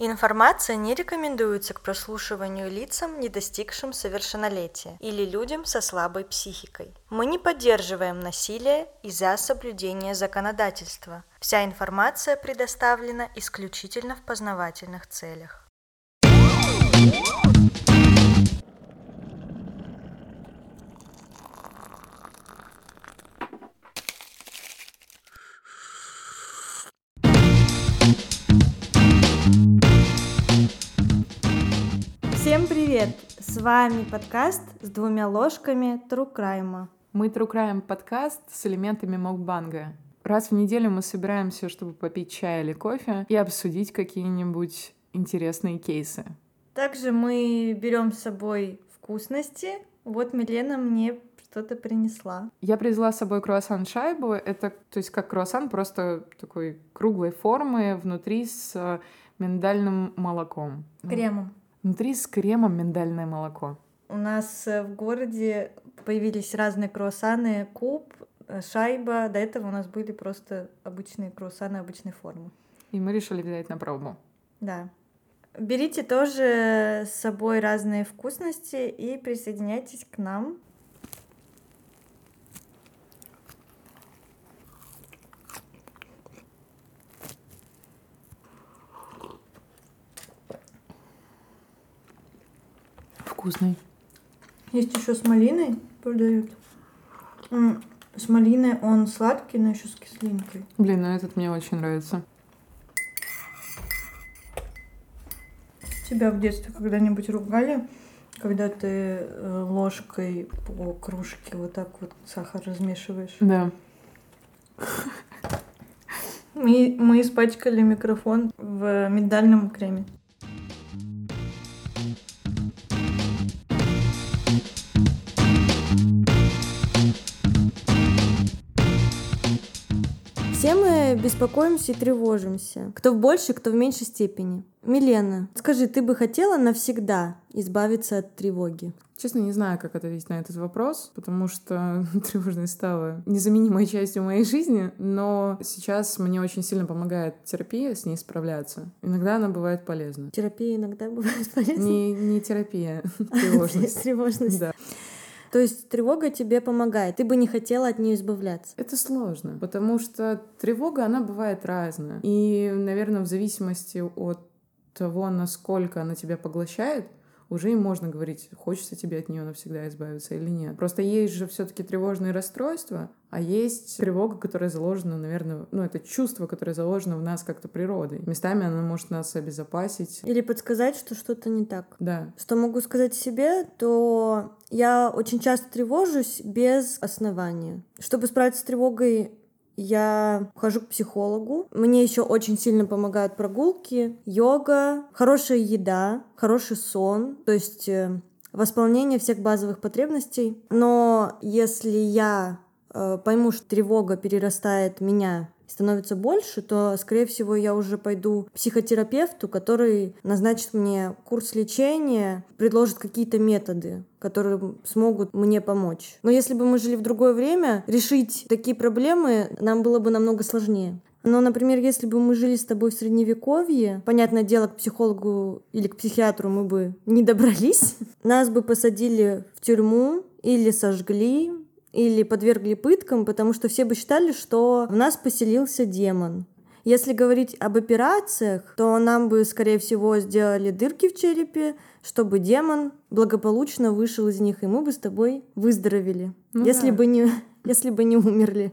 Информация не рекомендуется к прослушиванию лицам, не достигшим совершеннолетия, или людям со слабой психикой. Мы не поддерживаем насилие из-за соблюдения законодательства. Вся информация предоставлена исключительно в познавательных целях. Привет! С вами подкаст с двумя ложками true crime а. Мы true crime подкаст с элементами мокбанга. Раз в неделю мы собираемся, чтобы попить чай или кофе и обсудить какие-нибудь интересные кейсы. Также мы берем с собой вкусности. Вот Милена мне что-то принесла. Я привезла с собой круассан шайбу. Это, то есть, как круассан, просто такой круглой формы, внутри с миндальным молоком. Кремом. Внутри с кремом миндальное молоко. У нас э, в городе появились разные круассаны, куб, э, шайба. До этого у нас были просто обычные круассаны обычной формы. И мы решили взять на пробу. Да. Берите тоже с собой разные вкусности и присоединяйтесь к нам. Вкусный. Есть еще с малиной продают. С малиной он сладкий, но еще с кислинкой. Блин, ну этот мне очень нравится. Тебя в детстве когда-нибудь ругали, когда ты э, ложкой по кружке вот так вот сахар размешиваешь? Да. Мы, мы испачкали микрофон в миндальном креме. Мы беспокоимся и тревожимся. Кто в большей, кто в меньшей степени. Милена, скажи, ты бы хотела навсегда избавиться от тревоги? Честно, не знаю, как ответить на этот вопрос, потому что тревожность стала незаменимой частью моей жизни, но сейчас мне очень сильно помогает терапия с ней справляться. Иногда она бывает полезна. Терапия иногда бывает полезна. Не, не терапия, тревожность. Тревожность. Да. То есть тревога тебе помогает. Ты бы не хотела от нее избавляться. Это сложно, потому что тревога, она бывает разная. И, наверное, в зависимости от того, насколько она тебя поглощает, уже и можно говорить, хочется тебе от нее навсегда избавиться или нет. Просто есть же все-таки тревожные расстройства, а есть тревога, которая заложена, наверное, ну, это чувство, которое заложено в нас как-то природой. Местами она может нас обезопасить. Или подсказать, что что-то не так. Да. Что могу сказать себе, то я очень часто тревожусь без основания. Чтобы справиться с тревогой, я хожу к психологу. Мне еще очень сильно помогают прогулки, йога, хорошая еда, хороший сон. То есть э, восполнение всех базовых потребностей. Но если я э, пойму, что тревога перерастает меня становится больше, то, скорее всего, я уже пойду к психотерапевту, который назначит мне курс лечения, предложит какие-то методы, которые смогут мне помочь. Но если бы мы жили в другое время, решить такие проблемы нам было бы намного сложнее. Но, например, если бы мы жили с тобой в средневековье, понятное дело, к психологу или к психиатру мы бы не добрались, нас бы посадили в тюрьму или сожгли, или подвергли пыткам, потому что все бы считали, что в нас поселился демон. Если говорить об операциях, то нам бы, скорее всего, сделали дырки в черепе, чтобы демон благополучно вышел из них, и мы бы с тобой выздоровели, Ну если, да. бы не, если бы не умерли.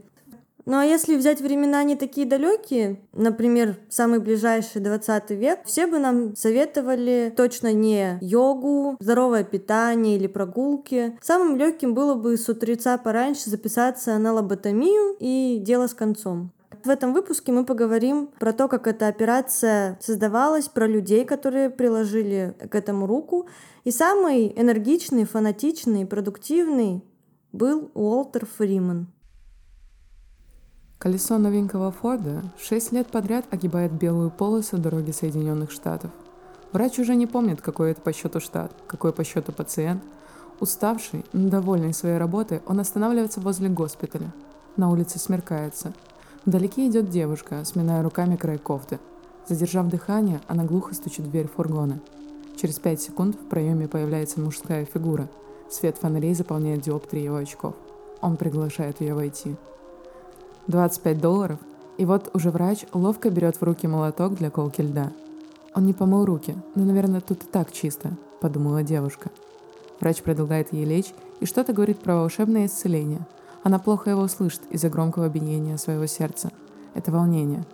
Ну а если взять времена не такие далекие, например, самый ближайший 20 век, все бы нам советовали точно не йогу, здоровое питание или прогулки. Самым легким было бы с утреца пораньше записаться на лоботомию и дело с концом. В этом выпуске мы поговорим про то, как эта операция создавалась, про людей, которые приложили к этому руку. И самый энергичный, фанатичный, продуктивный был Уолтер Фриман. Колесо новенького Форда шесть лет подряд огибает белую полосу дороги Соединенных Штатов. Врач уже не помнит, какой это по счету штат, какой по счету пациент. Уставший, но довольный своей работой, он останавливается возле госпиталя. На улице смеркается. Вдалеке идет девушка, сминая руками край кофты. Задержав дыхание, она глухо стучит в дверь фургона. Через пять секунд в проеме появляется мужская фигура. Свет фонарей заполняет диоптрии его очков. Он приглашает ее войти. 25 долларов, и вот уже врач ловко берет в руки молоток для колки льда. Он не помыл руки, но, наверное, тут и так чисто, подумала девушка. Врач предлагает ей лечь и что-то говорит про волшебное исцеление. Она плохо его слышит из-за громкого биения своего сердца. Это волнение.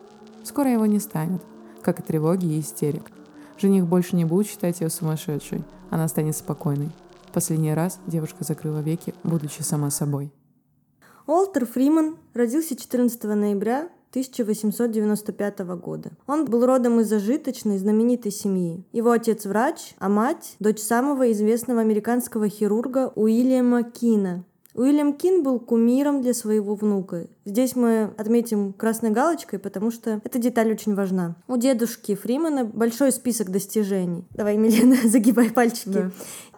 Скоро его не станет, как и тревоги и истерик. Жених больше не будет считать ее сумасшедшей. Она станет спокойной. Последний раз девушка закрыла веки, будучи сама собой. Уолтер Фриман родился 14 ноября 1895 года. Он был родом из зажиточной, знаменитой семьи. Его отец врач, а мать – дочь самого известного американского хирурга Уильяма Кина. Уильям Кин был кумиром для своего внука. Здесь мы отметим красной галочкой, потому что эта деталь очень важна. У дедушки Фримана большой список достижений. Давай, Милена, загибай пальчики. Да.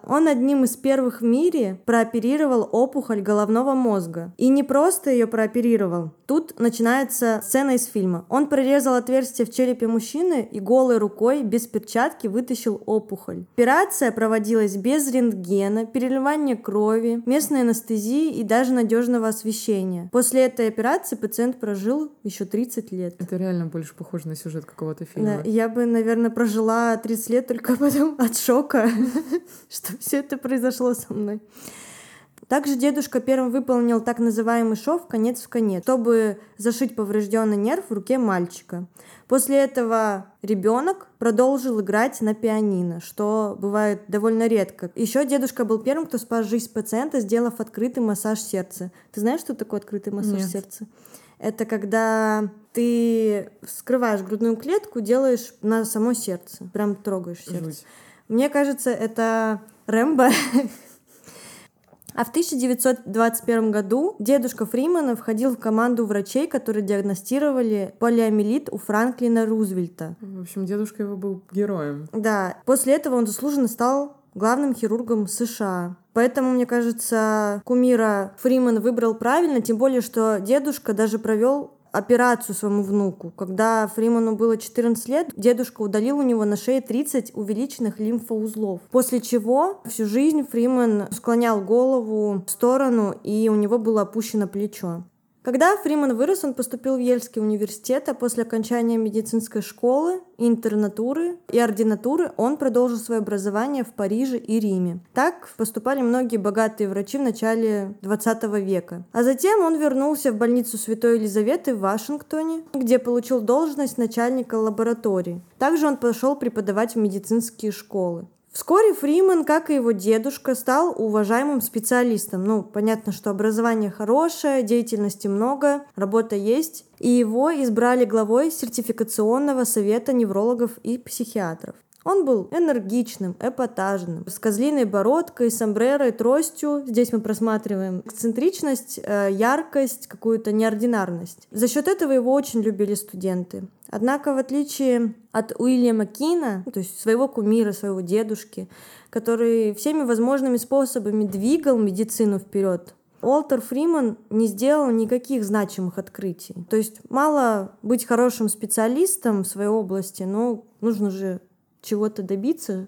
Он одним из первых в мире прооперировал опухоль головного мозга. И не просто ее прооперировал. Тут начинается сцена из фильма. Он прорезал отверстие в черепе мужчины и голой рукой, без перчатки, вытащил опухоль. Операция проводилась без рентгена, переливания крови, местной анестезии и даже надежного освещения. После этой операции пациент прожил еще 30 лет. Это реально больше похоже на сюжет какого-то фильма. Да, я бы, наверное, прожила 30 лет только потом от шока, что все это произошло со мной. Также дедушка первым выполнил так называемый шов конец в конец, чтобы зашить поврежденный нерв в руке мальчика. После этого ребенок продолжил играть на пианино, что бывает довольно редко. Еще дедушка был первым, кто спас жизнь пациента, сделав открытый массаж сердца. Ты знаешь, что такое открытый массаж Нет. сердца? Это когда ты скрываешь грудную клетку, делаешь на само сердце, прям трогаешь сердце. Жуть. Мне кажется, это Рэмбо. А в 1921 году дедушка Фримана входил в команду врачей, которые диагностировали полиомиелит у Франклина Рузвельта. В общем, дедушка его был героем. Да. После этого он заслуженно стал главным хирургом США. Поэтому, мне кажется, кумира Фриман выбрал правильно, тем более, что дедушка даже провел операцию своему внуку. Когда Фриману было 14 лет, дедушка удалил у него на шее 30 увеличенных лимфоузлов. После чего всю жизнь Фриман склонял голову в сторону, и у него было опущено плечо. Когда Фриман вырос, он поступил в Ельский университет, а после окончания медицинской школы, интернатуры и ординатуры он продолжил свое образование в Париже и Риме. Так поступали многие богатые врачи в начале 20 века. А затем он вернулся в больницу Святой Елизаветы в Вашингтоне, где получил должность начальника лаборатории. Также он пошел преподавать в медицинские школы. Вскоре Фриман, как и его дедушка, стал уважаемым специалистом. Ну, понятно, что образование хорошее, деятельности много, работа есть. И его избрали главой сертификационного совета неврологов и психиатров. Он был энергичным, эпатажным, с козлиной бородкой, сомбрерой, тростью. Здесь мы просматриваем эксцентричность, э, яркость, какую-то неординарность. За счет этого его очень любили студенты. Однако, в отличие от Уильяма Кина, то есть своего кумира, своего дедушки, который всеми возможными способами двигал медицину вперед, Уолтер Фриман не сделал никаких значимых открытий. То есть мало быть хорошим специалистом в своей области, но нужно же чего-то добиться,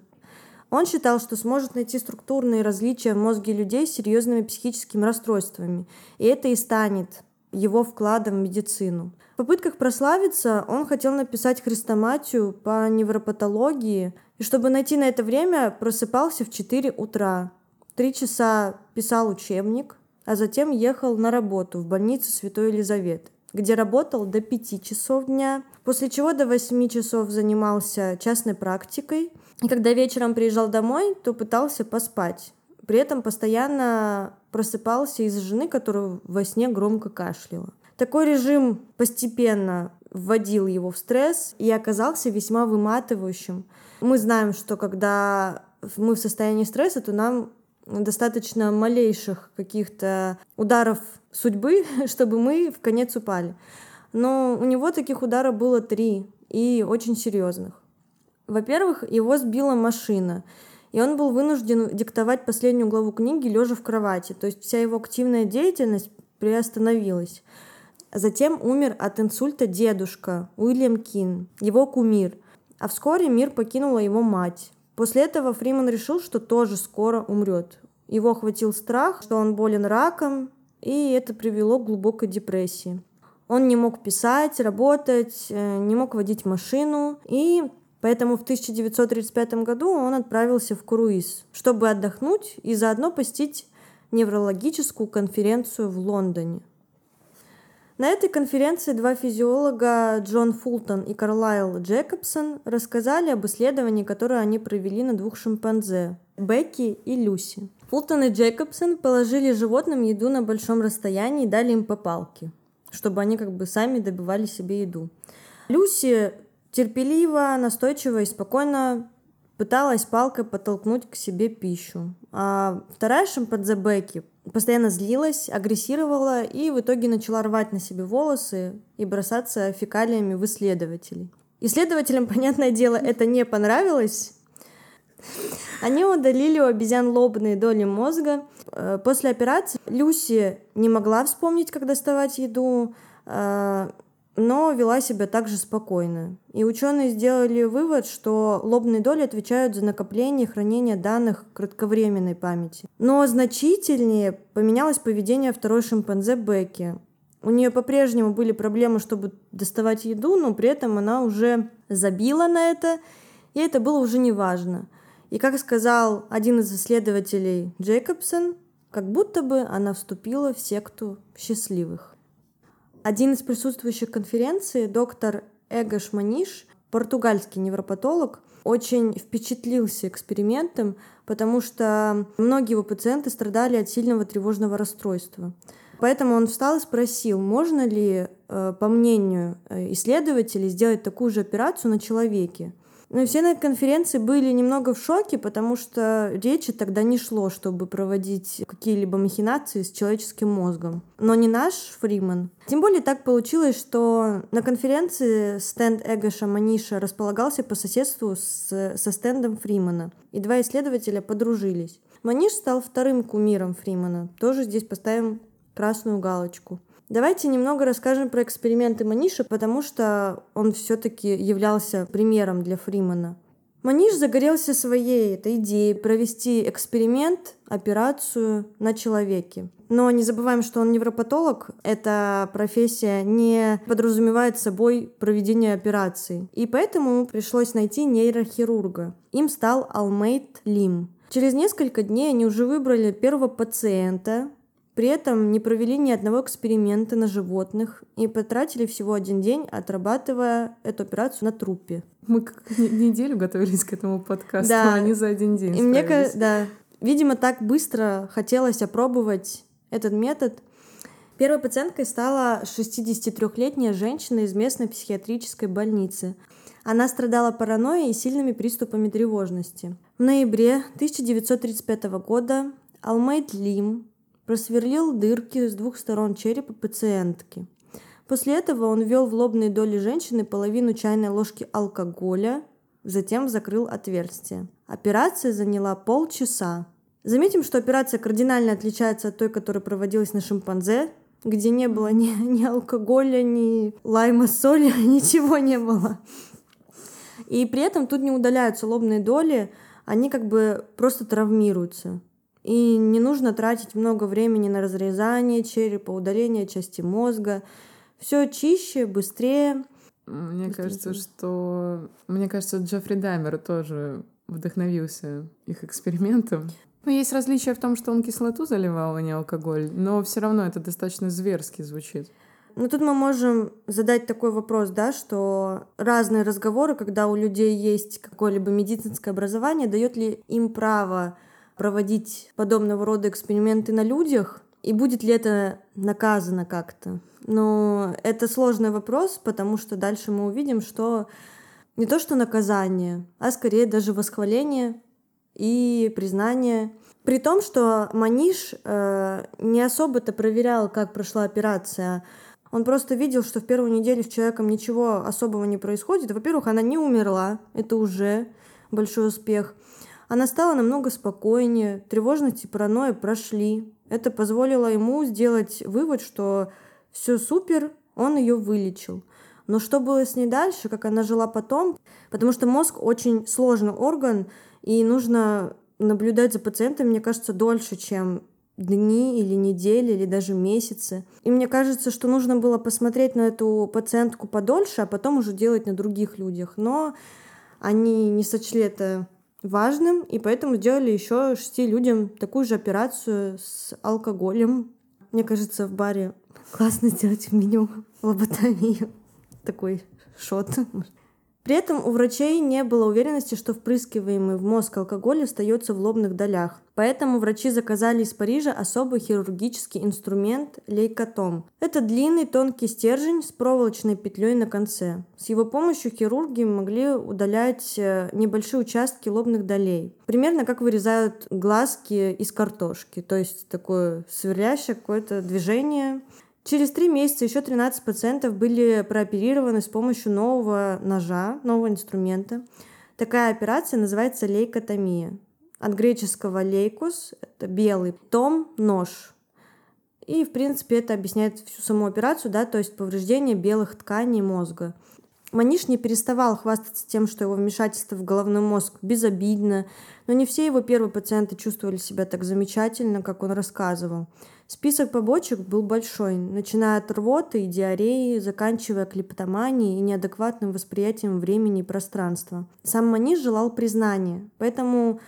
он считал, что сможет найти структурные различия в мозге людей с серьезными психическими расстройствами, и это и станет его вкладом в медицину. В попытках прославиться он хотел написать хрестоматию по невропатологии, и чтобы найти на это время, просыпался в 4 утра. Три часа писал учебник, а затем ехал на работу в больницу Святой Елизаветы где работал до 5 часов дня, после чего до 8 часов занимался частной практикой. И когда вечером приезжал домой, то пытался поспать. При этом постоянно просыпался из-за жены, которая во сне громко кашляла. Такой режим постепенно вводил его в стресс и оказался весьма выматывающим. Мы знаем, что когда мы в состоянии стресса, то нам достаточно малейших каких-то ударов судьбы, чтобы мы в конец упали. Но у него таких ударов было три, и очень серьезных. Во-первых, его сбила машина, и он был вынужден диктовать последнюю главу книги лежа в кровати, то есть вся его активная деятельность приостановилась. Затем умер от инсульта дедушка Уильям Кин, его кумир. А вскоре мир покинула его мать. После этого Фриман решил, что тоже скоро умрет. Его охватил страх, что он болен раком, и это привело к глубокой депрессии. Он не мог писать, работать, э, не мог водить машину, и поэтому в 1935 году он отправился в круиз, чтобы отдохнуть и заодно посетить неврологическую конференцию в Лондоне. На этой конференции два физиолога Джон Фултон и Карлайл Джекобсон рассказали об исследовании, которое они провели на двух шимпанзе – Бекки и Люси. Фултон и Джекобсон положили животным еду на большом расстоянии и дали им по палке, чтобы они как бы сами добывали себе еду. Люси терпеливо, настойчиво и спокойно пыталась палкой подтолкнуть к себе пищу. А вторая шимпанзе Бекки постоянно злилась, агрессировала и в итоге начала рвать на себе волосы и бросаться фекалиями в исследователей. Исследователям, понятное дело, это не понравилось. Они удалили у обезьян лобные доли мозга. Э, после операции Люси не могла вспомнить, как доставать еду, э, но вела себя также спокойно. И ученые сделали вывод, что лобные доли отвечают за накопление и хранение данных кратковременной памяти. Но значительнее поменялось поведение второй шимпанзе Бекки. У нее по-прежнему были проблемы, чтобы доставать еду, но при этом она уже забила на это, и это было уже не важно. И как сказал один из исследователей Джейкобсон, как будто бы она вступила в секту счастливых. Один из присутствующих конференции, доктор Эгош Маниш, португальский невропатолог, очень впечатлился экспериментом, потому что многие его пациенты страдали от сильного тревожного расстройства. Поэтому он встал и спросил, можно ли, э, по мнению э, исследователей, сделать такую же операцию на человеке. Ну и все на конференции были немного в шоке, потому что речи тогда не шло, чтобы проводить какие-либо махинации с человеческим мозгом. Но не наш Фриман. Тем более так получилось, что на конференции стенд Эгоша Маниша располагался по соседству с, со стендом Фримана, и два исследователя подружились. Маниш стал вторым кумиром Фримана. Тоже здесь поставим красную галочку. Давайте немного расскажем про эксперименты Маниша, потому что он все-таки являлся примером для Фримана. Маниш загорелся своей этой идеей провести эксперимент, операцию на человеке. Но не забываем, что он невропатолог. Эта профессия не подразумевает собой проведение операций. И поэтому пришлось найти нейрохирурга. Им стал Алмейт Лим. Через несколько дней они уже выбрали первого пациента, при этом не провели ни одного эксперимента на животных и потратили всего один день, отрабатывая эту операцию на трупе. Мы как неделю готовились к этому подкасту, да. а они за один день. И мне кажется, да, видимо, так быстро хотелось опробовать этот метод. Первой пациенткой стала 63-летняя женщина из местной психиатрической больницы. Она страдала паранойей и сильными приступами тревожности. В ноябре 1935 года Алмейд Лим просверлил дырки с двух сторон черепа пациентки. После этого он ввел в лобные доли женщины половину чайной ложки алкоголя, затем закрыл отверстие. Операция заняла полчаса. Заметим, что операция кардинально отличается от той, которая проводилась на шимпанзе, где не было ни, ни алкоголя, ни лайма соли, ничего не было. И при этом тут не удаляются лобные доли, они как бы просто травмируются. И не нужно тратить много времени на разрезание черепа, удаление части мозга. Все чище, быстрее. Мне кажется, что... Мне кажется, Джеффри Даймер тоже вдохновился их экспериментом. Ну, есть различие в том, что он кислоту заливал, а не алкоголь, но все равно это достаточно зверски звучит. Ну, тут мы можем задать такой вопрос, да, что разные разговоры, когда у людей есть какое-либо медицинское образование, дает ли им право проводить подобного рода эксперименты на людях, и будет ли это наказано как-то. Но это сложный вопрос, потому что дальше мы увидим, что не то что наказание, а скорее даже восхваление и признание. При том, что Маниш э, не особо-то проверял, как прошла операция. Он просто видел, что в первую неделю с человеком ничего особого не происходит. Во-первых, она не умерла, это уже большой успех. Она стала намного спокойнее, тревожность и паранойя прошли. Это позволило ему сделать вывод, что все супер, Он ее вылечил. Но что было с ней дальше, как она жила потом, потому что мозг очень сложный орган, и нужно наблюдать за пациентом, мне кажется, дольше, чем дни или недели, или даже месяцы. И мне кажется, что нужно было посмотреть на эту пациентку подольше, а потом уже делать на других людях. Но они не сочли это важным, и поэтому сделали еще шести людям такую же операцию с алкоголем. Мне кажется, в баре классно сделать в меню лоботомию. Такой шот. При этом у врачей не было уверенности, что впрыскиваемый в мозг алкоголь остается в лобных долях. Поэтому врачи заказали из Парижа особый хирургический инструмент лейкотом. Это длинный тонкий стержень с проволочной петлей на конце. С его помощью хирурги могли удалять э, небольшие участки лобных долей. Примерно как вырезают глазки из картошки. То есть такое сверлящее какое-то движение. Через три месяца еще 13 пациентов были прооперированы с помощью нового ножа, нового инструмента. Такая операция называется лейкотомия. От греческого лейкус – это белый, том – нож. И, в принципе, это объясняет всю саму операцию, да, то есть повреждение белых тканей мозга. Маниш не переставал хвастаться тем, что его вмешательство в головной мозг безобидно, но не все его первые пациенты чувствовали себя так замечательно, как он рассказывал. Список побочек был большой, начиная от рвоты и диареи, заканчивая клептоманией и неадекватным восприятием времени и пространства. Сам Маниш желал признания, поэтому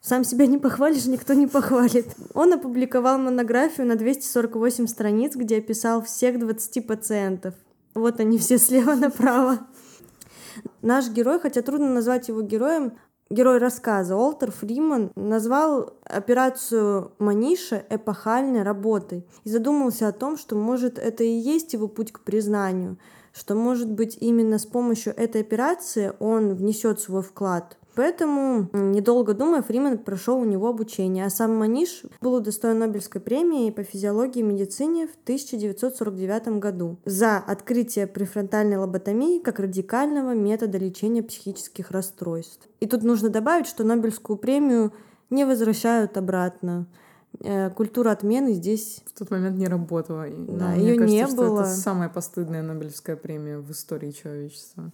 сам себя не похвалишь, никто не похвалит. Он опубликовал монографию на 248 страниц, где описал всех 20 пациентов. Вот они все слева направо. Наш герой, хотя трудно назвать его героем, герой рассказа Олтер Фриман назвал операцию Маниша эпохальной работой и задумался о том, что, может, это и есть его путь к признанию, что, может быть, именно с помощью этой операции он внесет свой вклад Поэтому, недолго думая, Фриман прошел у него обучение, а сам Маниш был удостоен Нобелевской премии по физиологии и медицине в 1949 году за открытие префронтальной лоботомии как радикального метода лечения психических расстройств. И тут нужно добавить, что Нобелевскую премию не возвращают обратно э, культура отмены здесь в тот момент не работала. Да, ее кажется, не было. это самая постыдная Нобелевская премия в истории человечества.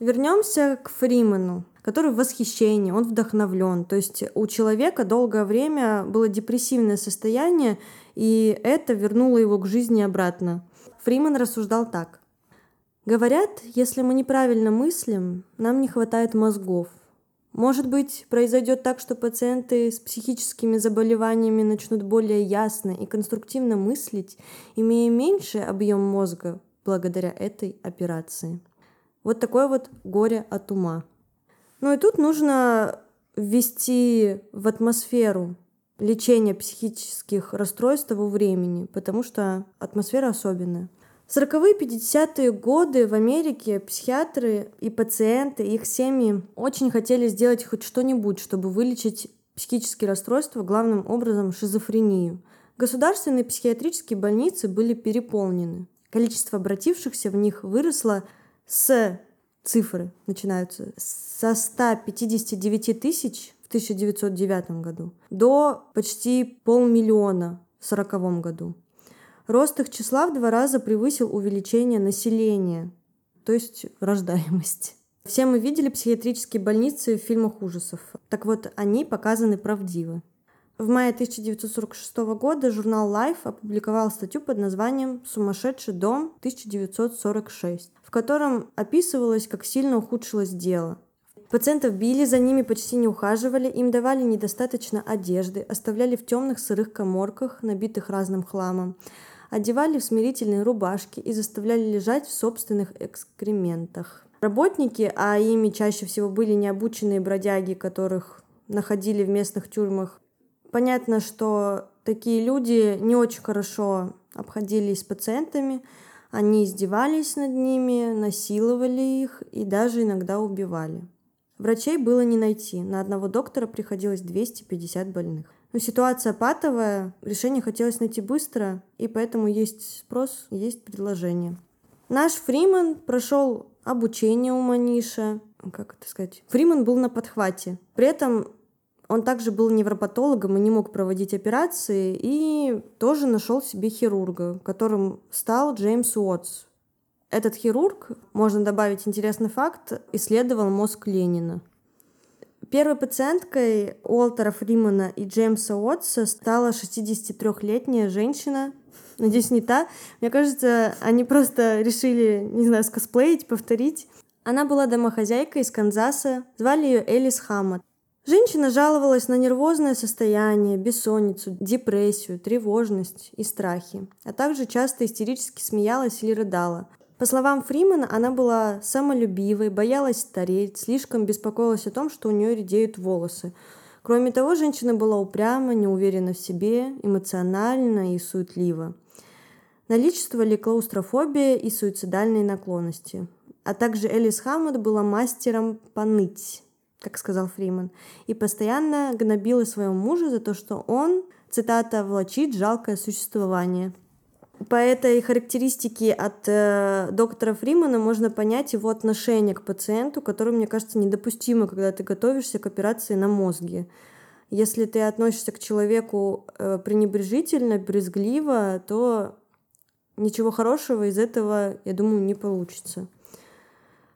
Вернемся к Фриману, который в восхищении, он вдохновлен. То есть у человека долгое время было депрессивное состояние, и это вернуло его к жизни обратно. Фриман рассуждал так. Говорят, если мы неправильно мыслим, нам не хватает мозгов. Может быть, произойдет так, что пациенты с психическими заболеваниями начнут более ясно и конструктивно мыслить, имея меньший объем мозга благодаря этой операции. Вот такое вот горе от ума. Ну и тут нужно ввести в атмосферу лечение психических расстройств того времени, потому что атмосфера особенная. В 40-е, 50-е годы в Америке психиатры и пациенты, их семьи очень хотели сделать хоть что-нибудь, чтобы вылечить психические расстройства, главным образом шизофрению. Государственные психиатрические больницы были переполнены. Количество обратившихся в них выросло с цифры начинаются со 159 тысяч в 1909 году до почти полмиллиона в 1940 году. Рост их числа в два раза превысил увеличение населения, то есть рождаемость. Все мы видели психиатрические больницы в фильмах ужасов. Так вот, они показаны правдиво. В мае 1946 года журнал Life опубликовал статью под названием «Сумасшедший дом 1946», в котором описывалось, как сильно ухудшилось дело. Пациентов били, за ними почти не ухаживали, им давали недостаточно одежды, оставляли в темных сырых коморках, набитых разным хламом, одевали в смирительные рубашки и заставляли лежать в собственных экскрементах. Работники, а ими чаще всего были необученные бродяги, которых находили в местных тюрьмах, Понятно, что такие люди не очень хорошо обходились с пациентами, они издевались над ними, насиловали их и даже иногда убивали. Врачей было не найти, на одного доктора приходилось 250 больных. Но ситуация патовая, решение хотелось найти быстро, и поэтому есть спрос, есть предложение. Наш Фриман прошел обучение у Маниша, как это сказать, Фриман был на подхвате. При этом Он также был невропатологом и не мог проводить операции, и тоже нашел себе хирурга, которым стал Джеймс Уотс. Этот хирург, можно добавить интересный факт, исследовал мозг Ленина. Первой пациенткой Уолтера Фримана и Джеймса Уотса стала 63-летняя женщина. Надеюсь, не та. Мне кажется, они просто решили, не знаю, скосплеить, повторить. Она была домохозяйкой из Канзаса. Звали ее Элис Хаммот. Женщина жаловалась на нервозное состояние, бессонницу, депрессию, тревожность и страхи, а также часто истерически смеялась или рыдала. По словам Фримена, она была самолюбивой, боялась стареть, слишком беспокоилась о том, что у нее редеют волосы. Кроме того, женщина была упряма, неуверена в себе, эмоциональна и суетлива. Наличествовали клаустрофобия и суицидальные наклонности. А также Элис Хаммонд была мастером поныть, как сказал Фриман, и постоянно гнобила своего мужа за то, что он, цитата, «влачит жалкое существование», по этой характеристике от э, доктора Фримана можно понять его отношение к пациенту, которое, мне кажется, недопустимо, когда ты готовишься к операции на мозге. Если ты относишься к человеку э, пренебрежительно, брезгливо, то ничего хорошего из этого, я думаю, не получится.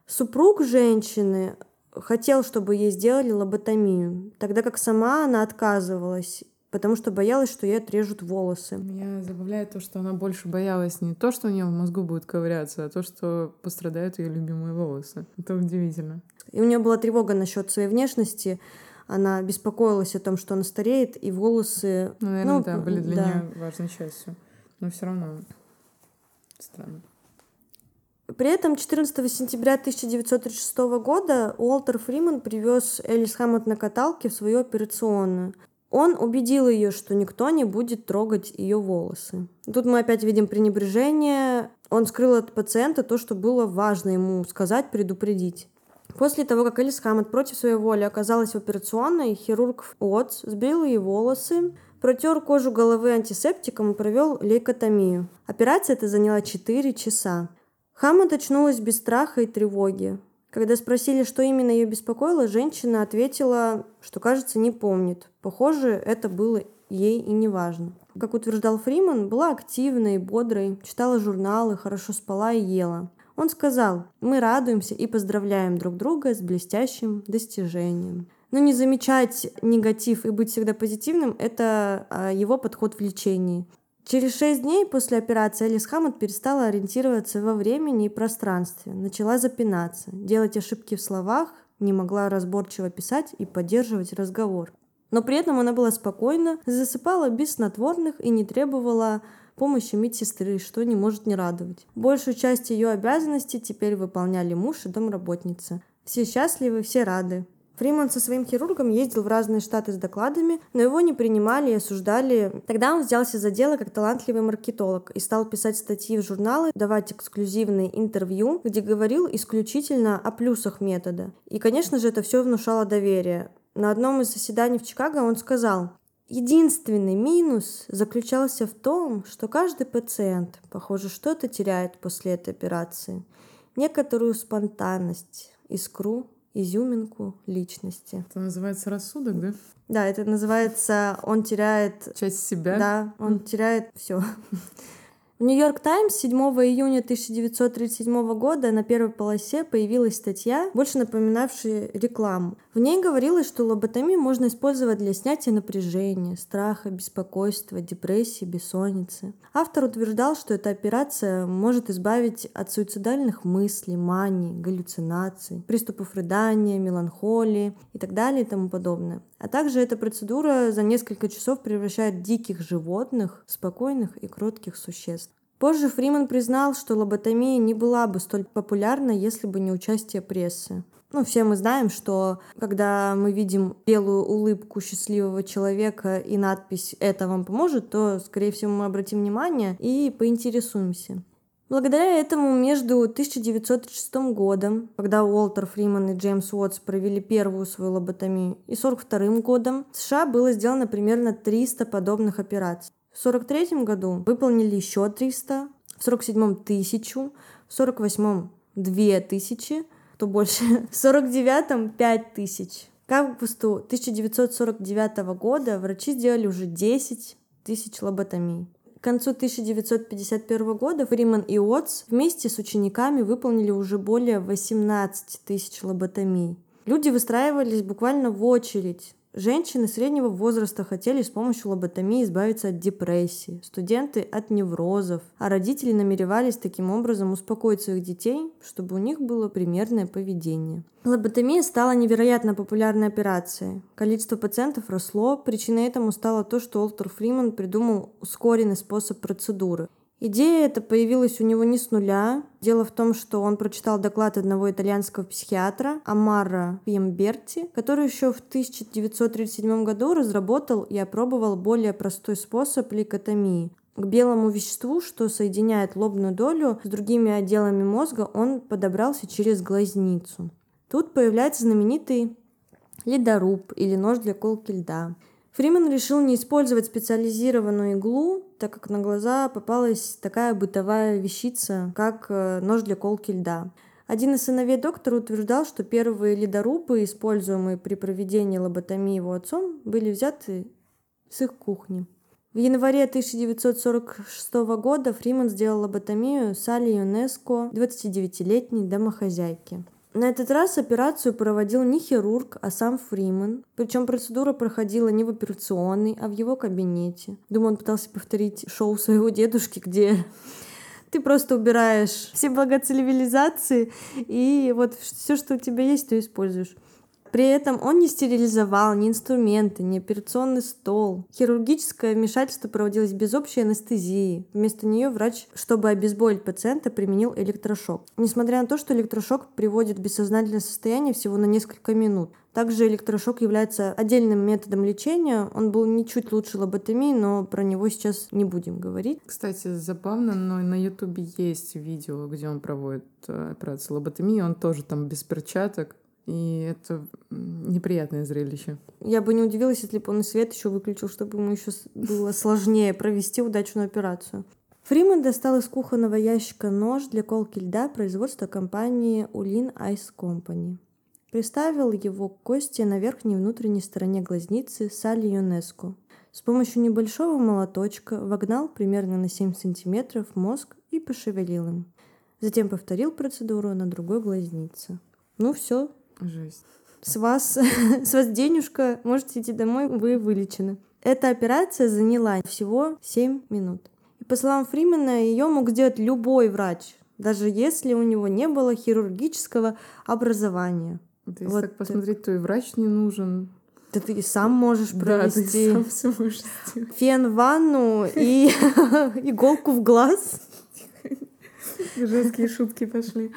Супруг женщины хотел, чтобы ей сделали лоботомию, тогда как сама она отказывалась потому что боялась, что ей отрежут волосы. Меня забавляет то, что она больше боялась не то, что у нее в мозгу будет ковыряться, а то, что пострадают ее любимые волосы. Это удивительно. И у нее была тревога насчет своей внешности. Она беспокоилась о том, что она стареет, и волосы... Ну, наверное, ну, да, были для да. нее важной частью. Но все равно странно. При этом 14 сентября 1936 года Уолтер Фриман привез Элис Хаммот на каталке в свою операционную. Он убедил ее, что никто не будет трогать ее волосы. Тут мы опять видим пренебрежение. Он скрыл от пациента то, что было важно ему сказать, предупредить. После того, как Элис Хаммет против своей воли оказалась в операционной, хирург Уотс сбрил ей волосы, протер кожу головы антисептиком и провел лейкотомию. Операция эта заняла 4 часа. Хаммет очнулась без страха и тревоги. Когда спросили, что именно ее беспокоило, женщина ответила, что, кажется, не помнит. Похоже, это было ей и не важно. Как утверждал Фриман, была активной бодрой, читала журналы, хорошо спала и ела. Он сказал, мы радуемся и поздравляем друг друга с блестящим достижением. Но не замечать негатив и быть всегда позитивным – это а, его подход в лечении. Через шесть дней после операции Элис Хаммонд перестала ориентироваться во времени и пространстве, начала запинаться, делать ошибки в словах, не могла разборчиво писать и поддерживать разговор. Но при этом она была спокойна, засыпала без снотворных и не требовала помощи медсестры, что не может не радовать. Большую часть ее обязанностей теперь выполняли муж и домработница. Все счастливы, все рады. Фриман со своим хирургом ездил в разные штаты с докладами, но его не принимали и осуждали. Тогда он взялся за дело как талантливый маркетолог и стал писать статьи в журналы, давать эксклюзивные интервью, где говорил исключительно о плюсах метода. И, конечно же, это все внушало доверие. На одном из заседаний в Чикаго он сказал, Единственный минус заключался в том, что каждый пациент, похоже, что-то теряет после этой операции. Некоторую спонтанность, искру, изюминку личности. Это называется рассудок, да? Да, это называется он теряет... Часть себя? Да, он теряет все. Нью-Йорк Таймс 7 июня 1937 года на первой полосе появилась статья, больше напоминавшая рекламу. В ней говорилось, что лоботомию можно использовать для снятия напряжения, страха, беспокойства, депрессии, бессонницы. Автор утверждал, что эта операция может избавить от суицидальных мыслей, маний, галлюцинаций, приступов рыдания, меланхолии и так далее и тому подобное. А также эта процедура за несколько часов превращает диких животных в спокойных и кротких существ. Позже Фриман признал, что лоботомия не была бы столь популярна, если бы не участие прессы. Ну, все мы знаем, что когда мы видим белую улыбку счастливого человека и надпись «Это вам поможет», то, скорее всего, мы обратим внимание и поинтересуемся. Благодаря этому между 1936 годом, когда Уолтер Фриман и Джеймс Уотс провели первую свою лоботомию, и 1942 годом в США было сделано примерно 300 подобных операций. В 1943 году выполнили еще 300, в 1947 – 1000, в 1948 – 2000, то больше, в 49-м 5000. К августу 1949 года врачи сделали уже 10 тысяч лоботомий. К концу 1951 года Фриман и Уотс вместе с учениками выполнили уже более 18 тысяч лоботомий. Люди выстраивались буквально в очередь Женщины среднего возраста хотели с помощью лоботомии избавиться от депрессии, студенты от неврозов, а родители намеревались таким образом успокоить своих детей, чтобы у них было примерное поведение. Лоботомия стала невероятно популярной операцией. Количество пациентов росло, причиной этому стало то, что Олтер Фриман придумал ускоренный способ процедуры. Идея эта появилась у него не с нуля. Дело в том, что он прочитал доклад одного итальянского психиатра Амара Пьемберти, который еще в 1937 году разработал и опробовал более простой способ лейкотомии. К белому веществу, что соединяет лобную долю с другими отделами мозга, он подобрался через глазницу. Тут появляется знаменитый ледоруб или нож для колки льда. Фриман решил не использовать специализированную иглу, так как на глаза попалась такая бытовая вещица, как э, нож для колки льда. Один из сыновей доктора утверждал, что первые ледорубы, используемые при проведении лоботомии его отцом, были взяты с их кухни. В январе 1946 года Фриман сделал лоботомию Салли ЮНЕСКО, 29-летней домохозяйки. На этот раз операцию проводил не хирург, а сам Фриман. Причем процедура проходила не в операционной, а в его кабинете. Думаю, он пытался повторить шоу своего дедушки, где ты просто убираешь все блага цивилизации, и вот все, что у тебя есть, ты используешь. При этом он не стерилизовал ни инструменты, ни операционный стол. Хирургическое вмешательство проводилось без общей анестезии. Вместо нее врач, чтобы обезболить пациента, применил электрошок. Несмотря на то, что электрошок приводит в бессознательное состояние всего на несколько минут. Также электрошок является отдельным методом лечения. Он был ничуть лучше лоботомии, но про него сейчас не будем говорить. Кстати, забавно, но на Ютубе есть видео, где он проводит э, операцию лоботомии. Он тоже там без перчаток и это неприятное зрелище. Я бы не удивилась, если бы он и свет еще выключил, чтобы ему еще было сложнее провести удачную операцию. Фриман достал из кухонного ящика нож для колки льда производства компании Улин Ice Company. Приставил его к кости на верхней внутренней стороне глазницы Салли ЮНЕСКО. С помощью небольшого молоточка вогнал примерно на 7 сантиметров мозг и пошевелил им. Затем повторил процедуру на другой глазнице. Ну все, Жесть. С вас, с вас денежка, можете идти домой, вы вылечены. Эта операция заняла всего 7 минут. И по словам Фримена, ее мог сделать любой врач, даже если у него не было хирургического образования. Да, если вот так посмотреть, то и врач не нужен. Да ты и сам можешь провести. Да, ты сам все можешь сделать. Фен в ванну и иголку в глаз. Жесткие шутки пошли.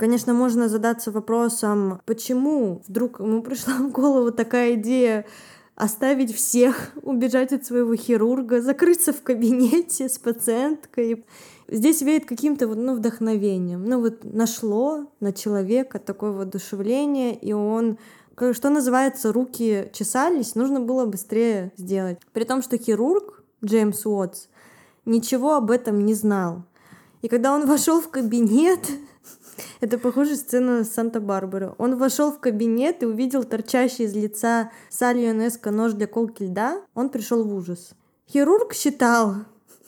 Конечно, можно задаться вопросом, почему вдруг ему пришла в голову такая идея оставить всех, убежать от своего хирурга, закрыться в кабинете с пациенткой. Здесь веет каким-то ну, вдохновением. Ну вот нашло на человека такое воодушевление, и он что называется, руки чесались, нужно было быстрее сделать. При том, что хирург Джеймс Уотс ничего об этом не знал. И когда он вошел в кабинет, это похоже сцена Санта-Барбары. Он вошел в кабинет и увидел торчащий из лица Салли Юнеско нож для колки льда. Он пришел в ужас. Хирург считал,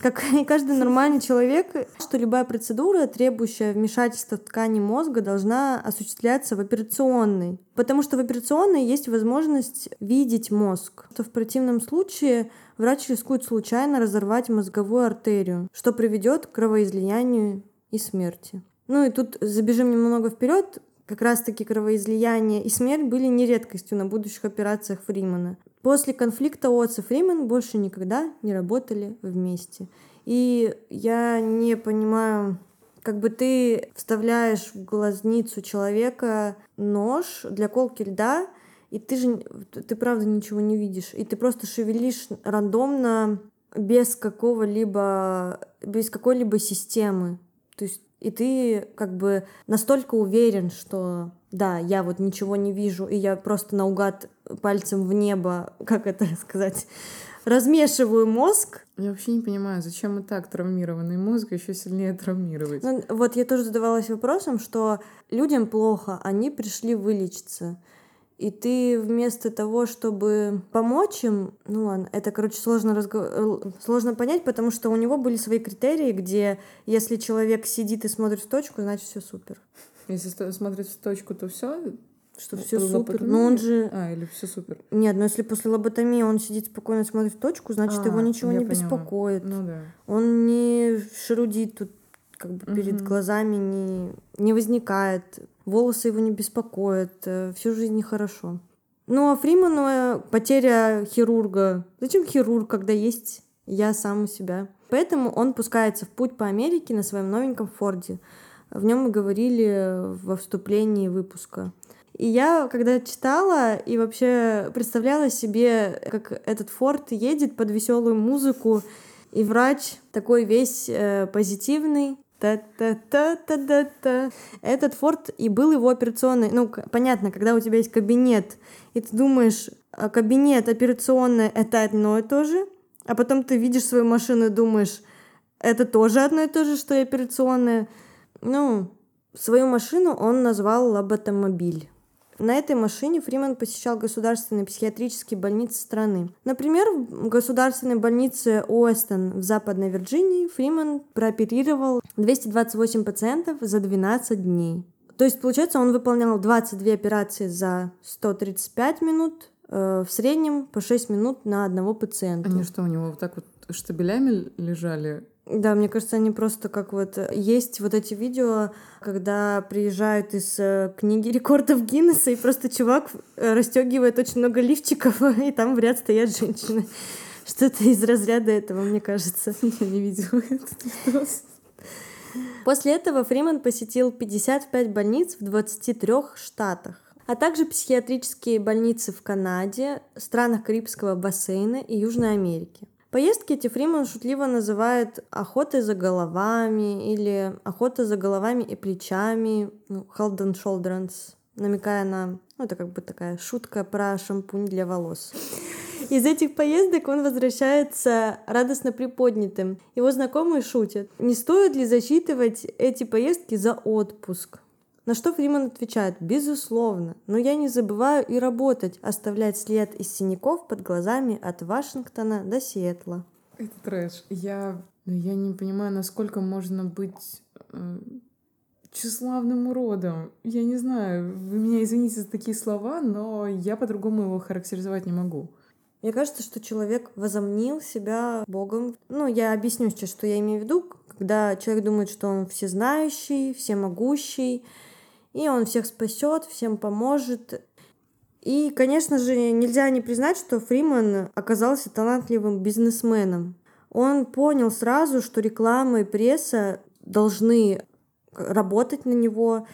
как и каждый нормальный человек, что любая процедура, требующая вмешательства в ткани мозга, должна осуществляться в операционной. Потому что в операционной есть возможность видеть мозг. То в противном случае врач рискует случайно разорвать мозговую артерию, что приведет к кровоизлиянию и смерти. Ну и тут забежим немного вперед. Как раз-таки кровоизлияние и смерть были не редкостью на будущих операциях Фримана. После конфликта Отца и Фриман больше никогда не работали вместе. И я не понимаю, как бы ты вставляешь в глазницу человека нож для колки льда, и ты же, ты правда ничего не видишь, и ты просто шевелишь рандомно без какого-либо, без какой-либо системы. То есть и ты как бы настолько уверен, что да, я вот ничего не вижу, и я просто наугад пальцем в небо, как это сказать, размешиваю мозг. Я вообще не понимаю, зачем и так травмированный мозг еще сильнее травмировать. Ну, вот я тоже задавалась вопросом, что людям плохо, они пришли вылечиться. И ты вместо того, чтобы помочь им, ну ладно, это, короче, сложно, разго... сложно понять, потому что у него были свои критерии, где если человек сидит и смотрит в точку, значит все супер. Если смотрит в точку, то все что все супер. Но он же... А, или все супер. Нет, но если после лоботомии он сидит спокойно, смотрит в точку, значит, а, его ничего не поняла. беспокоит. Ну да. Он не шарудит тут как бы угу. перед глазами, не, не возникает. Волосы его не беспокоят. Э, Всю жизнь нехорошо. Ну, а Фриману потеря хирурга. Зачем хирург, когда есть я сам у себя? Поэтому он пускается в путь по Америке на своем новеньком Форде. В нем мы говорили во вступлении выпуска. И я, когда читала и вообще представляла себе, как этот форт едет под веселую музыку, и врач такой весь э, позитивный, Та-та-та-та-та-та. Этот форт и был его операционный. Ну, понятно, когда у тебя есть кабинет, и ты думаешь, а кабинет, операционная — это одно и то же, а потом ты видишь свою машину и думаешь, это тоже одно и то же, что и операционная. Ну, свою машину он назвал лоботомобиль. На этой машине Фриман посещал государственные психиатрические больницы страны. Например, в государственной больнице Уэстон в Западной Вирджинии Фриман прооперировал 228 пациентов за 12 дней. То есть, получается, он выполнял 22 операции за 135 минут, э, в среднем по 6 минут на одного пациента. Они что, у него вот так вот штабелями лежали да, мне кажется, они просто как вот... Есть вот эти видео, когда приезжают из э, книги рекордов Гиннесса, и просто чувак э, расстегивает очень много лифчиков, и там в ряд стоят женщины. Что-то из разряда этого, мне кажется. Я не видела этот После этого Фриман посетил 55 больниц в 23 штатах а также психиатрические больницы в Канаде, странах Карибского бассейна и Южной Америки. Поездки эти Фриман шутливо называет охотой за головами или охота за головами и плечами, ну, head and shoulders, намекая на, ну, это как бы такая шутка про шампунь для волос. Из этих поездок он возвращается радостно приподнятым. Его знакомые шутят. Не стоит ли засчитывать эти поездки за отпуск? На что Фриман отвечает, безусловно, но я не забываю и работать, оставлять след из синяков под глазами от Вашингтона до Сиэтла. Это трэш. Я, ну, я не понимаю, насколько можно быть э, тщеславным уродом. Я не знаю, вы меня извините за такие слова, но я по-другому его характеризовать не могу. Мне кажется, что человек возомнил себя Богом. Ну, я объясню сейчас, что я имею в виду, когда человек думает, что он всезнающий, всемогущий, и он всех спасет, всем поможет. И, конечно же, нельзя не признать, что Фриман оказался талантливым бизнесменом. Он понял сразу, что реклама и пресса должны работать на него,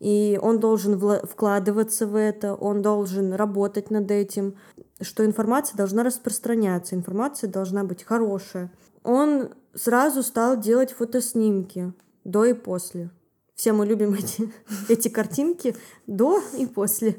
и он должен вкладываться в это, он должен работать над этим, что информация должна распространяться, информация должна быть хорошая. Он сразу стал делать фотоснимки до и после. Все мы любим эти, эти картинки до и после.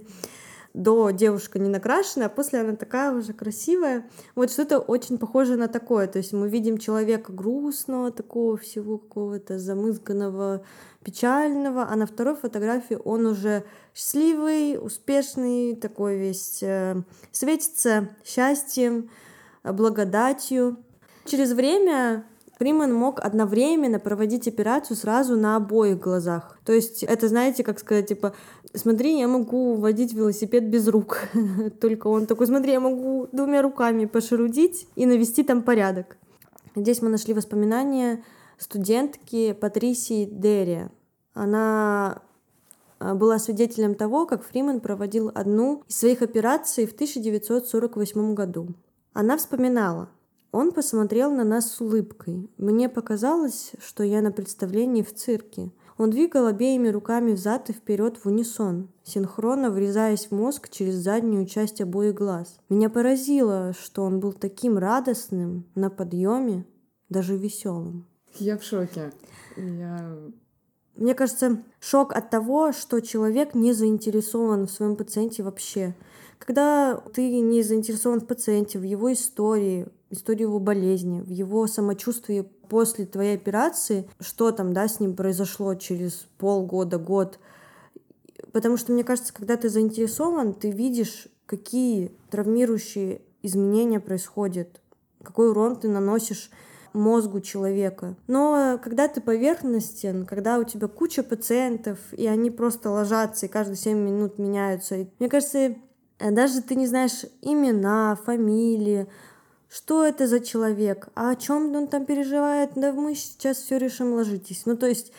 До девушка не накрашенная, а после она такая уже красивая. Вот что-то очень похоже на такое. То есть мы видим человека грустного, такого всего какого-то замызганного, печального, а на второй фотографии он уже счастливый, успешный, такой весь э, светится счастьем, благодатью. Через время Фриман мог одновременно проводить операцию сразу на обоих глазах. То есть это, знаете, как сказать, типа, смотри, я могу водить велосипед без рук. Только он такой, смотри, я могу двумя руками пошерудить и навести там порядок. Здесь мы нашли воспоминания студентки Патрисии Дерри. Она а, была свидетелем того, как Фриман проводил одну из своих операций в 1948 году. Она вспоминала, он посмотрел на нас с улыбкой. Мне показалось, что я на представлении в цирке. Он двигал обеими руками взад и вперед в унисон, синхронно врезаясь в мозг через заднюю часть обоих глаз. Меня поразило, что он был таким радостным, на подъеме, даже веселым. Я в шоке. Я... Мне кажется, шок от того, что человек не заинтересован в своем пациенте вообще. Когда ты не заинтересован в пациенте, в его истории, историю его болезни, в его самочувствии после твоей операции, что там, да, с ним произошло через полгода, год, Потому что, мне кажется, когда ты заинтересован, ты видишь, какие травмирующие изменения происходят, какой урон ты наносишь мозгу человека. Но когда ты поверхностен, когда у тебя куча пациентов, и они просто ложатся, и каждые 7 минут меняются, мне кажется, даже ты не знаешь имена, фамилии, что это за человек, а о чем он там переживает, да мы сейчас все решим, ложитесь. Ну, то есть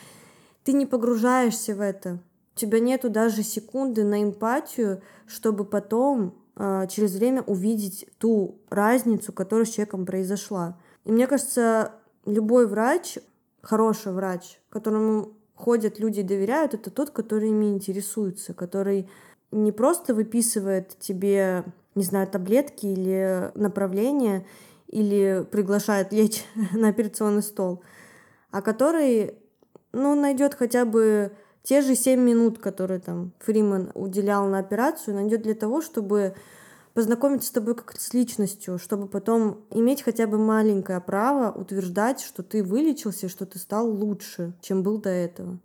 ты не погружаешься в это. У тебя нету даже секунды на эмпатию, чтобы потом э, через время увидеть ту разницу, которая с человеком произошла. И мне кажется, любой врач, хороший врач, которому ходят люди и доверяют, это тот, который ими интересуется, который не просто выписывает тебе, не знаю, таблетки или направления, или приглашает лечь на операционный стол, а который, ну, найдет хотя бы те же 7 минут, которые там Фриман уделял на операцию, найдет для того, чтобы познакомиться с тобой как с личностью, чтобы потом иметь хотя бы маленькое право утверждать, что ты вылечился, что ты стал лучше, чем был до этого.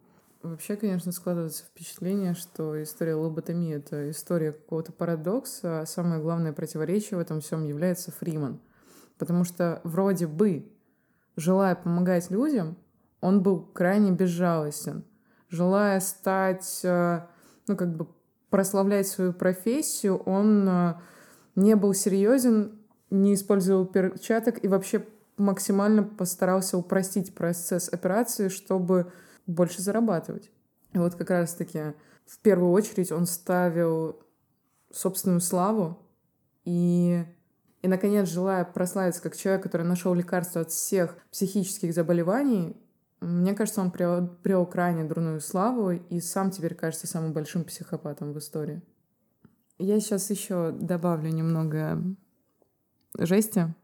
Вообще, конечно, складывается впечатление, что история лоботомии — это история какого-то парадокса, а самое главное противоречие в этом всем является Фриман. Потому что вроде бы, желая помогать людям, он был крайне безжалостен. Желая стать, э, ну, как бы прославлять свою профессию, он э, не был серьезен, не использовал перчаток и вообще максимально постарался упростить процесс операции, чтобы больше зарабатывать. И вот как раз-таки в первую очередь он ставил собственную славу и, и, наконец, желая прославиться как человек, который нашел лекарство от всех психических заболеваний, мне кажется, он приобрел, крайне дурную славу и сам теперь кажется самым большим психопатом в истории. Я сейчас еще добавлю немного жести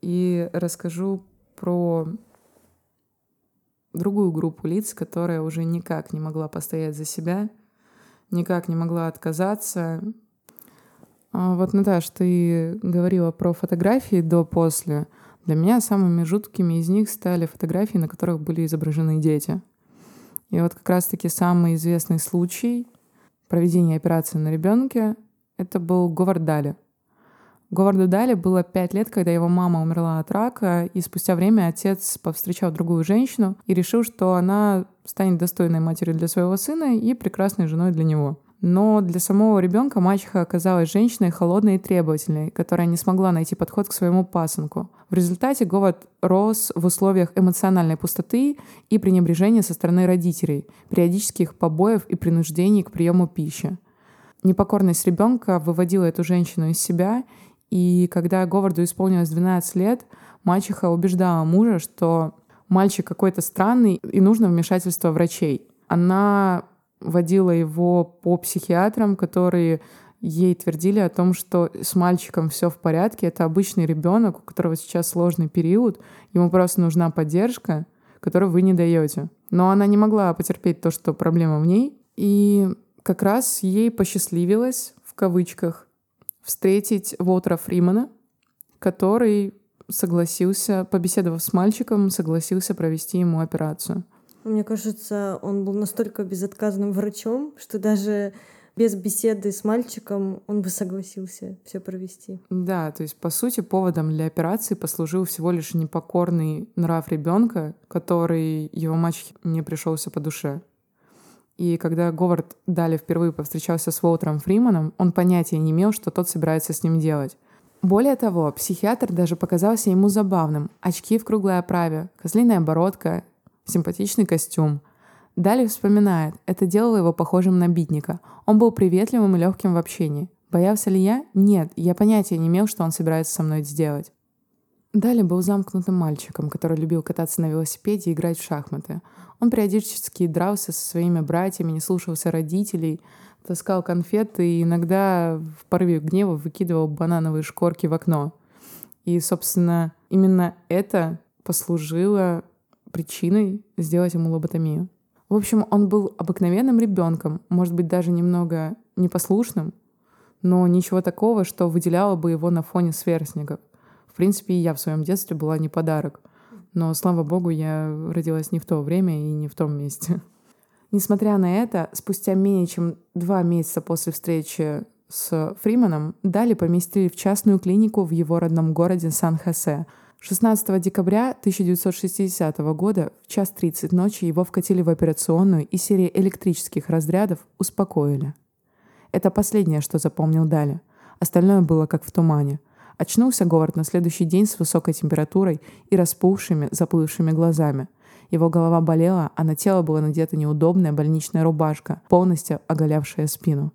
и расскажу про другую группу лиц, которая уже никак не могла постоять за себя, никак не могла отказаться. А вот, Наташ, ты говорила про фотографии до-после. Для меня самыми жуткими из них стали фотографии, на которых были изображены дети. И вот как раз-таки самый известный случай проведения операции на ребенке — это был Говард Дали — Говарду Дали было пять лет, когда его мама умерла от рака, и спустя время отец повстречал другую женщину и решил, что она станет достойной матерью для своего сына и прекрасной женой для него. Но для самого ребенка мачеха оказалась женщиной холодной и требовательной, которая не смогла найти подход к своему пасынку. В результате Говард рос в условиях эмоциональной пустоты и пренебрежения со стороны родителей, периодических побоев и принуждений к приему пищи. Непокорность ребенка выводила эту женщину из себя, и когда Говарду исполнилось 12 лет, мачеха убеждала мужа, что мальчик какой-то странный и нужно вмешательство врачей. Она водила его по психиатрам, которые ей твердили о том, что с мальчиком все в порядке, это обычный ребенок, у которого сейчас сложный период, ему просто нужна поддержка, которую вы не даете. Но она не могла потерпеть то, что проблема в ней, и как раз ей посчастливилось, в кавычках, встретить Уолтера Фримана, который согласился, побеседовав с мальчиком, согласился провести ему операцию. Мне кажется, он был настолько безотказным врачом, что даже без беседы с мальчиком он бы согласился все провести. Да, то есть, по сути, поводом для операции послужил всего лишь непокорный нрав ребенка, который его мачехе не пришелся по душе. И когда Говард Дали впервые повстречался с Уолтером Фриманом, он понятия не имел, что тот собирается с ним делать. Более того, психиатр даже показался ему забавным. Очки в круглой оправе, козлиная бородка, симпатичный костюм. Дали вспоминает, это делало его похожим на битника. Он был приветливым и легким в общении. Боялся ли я? Нет, я понятия не имел, что он собирается со мной сделать. Дали был замкнутым мальчиком, который любил кататься на велосипеде и играть в шахматы. Он периодически дрался со своими братьями, не слушался родителей, таскал конфеты и иногда в порыве гнева выкидывал банановые шкорки в окно. И, собственно, именно это послужило причиной сделать ему лоботомию. В общем, он был обыкновенным ребенком, может быть, даже немного непослушным, но ничего такого, что выделяло бы его на фоне сверстников. Принципе, и я в своем детстве была не подарок. Но, слава богу, я родилась не в то время и не в том месте. Несмотря на это, спустя менее чем два месяца после встречи с Фриманом Дали поместили в частную клинику в его родном городе Сан-Хосе. 16 декабря 1960 года в час 30 ночи его вкатили в операционную и серия электрических разрядов успокоили. Это последнее, что запомнил Дали. Остальное было как в тумане. Очнулся Говард на следующий день с высокой температурой и распухшими, заплывшими глазами. Его голова болела, а на тело была надета неудобная больничная рубашка, полностью оголявшая спину.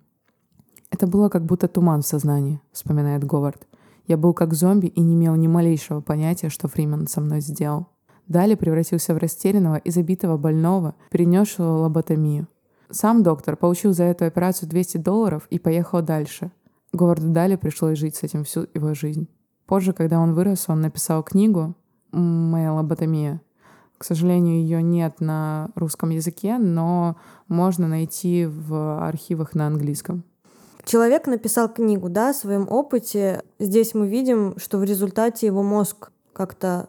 «Это было как будто туман в сознании», — вспоминает Говард. «Я был как зомби и не имел ни малейшего понятия, что Фриман со мной сделал». Далее превратился в растерянного и забитого больного, перенесшего лоботомию. Сам доктор получил за эту операцию 200 долларов и поехал дальше. Говарду Дали пришлось жить с этим всю его жизнь. Позже, когда он вырос, он написал книгу «Моя лоботомия». К сожалению, ее нет на русском языке, но можно найти в архивах на английском. Человек написал книгу, да, о своем опыте. Здесь мы видим, что в результате его мозг как-то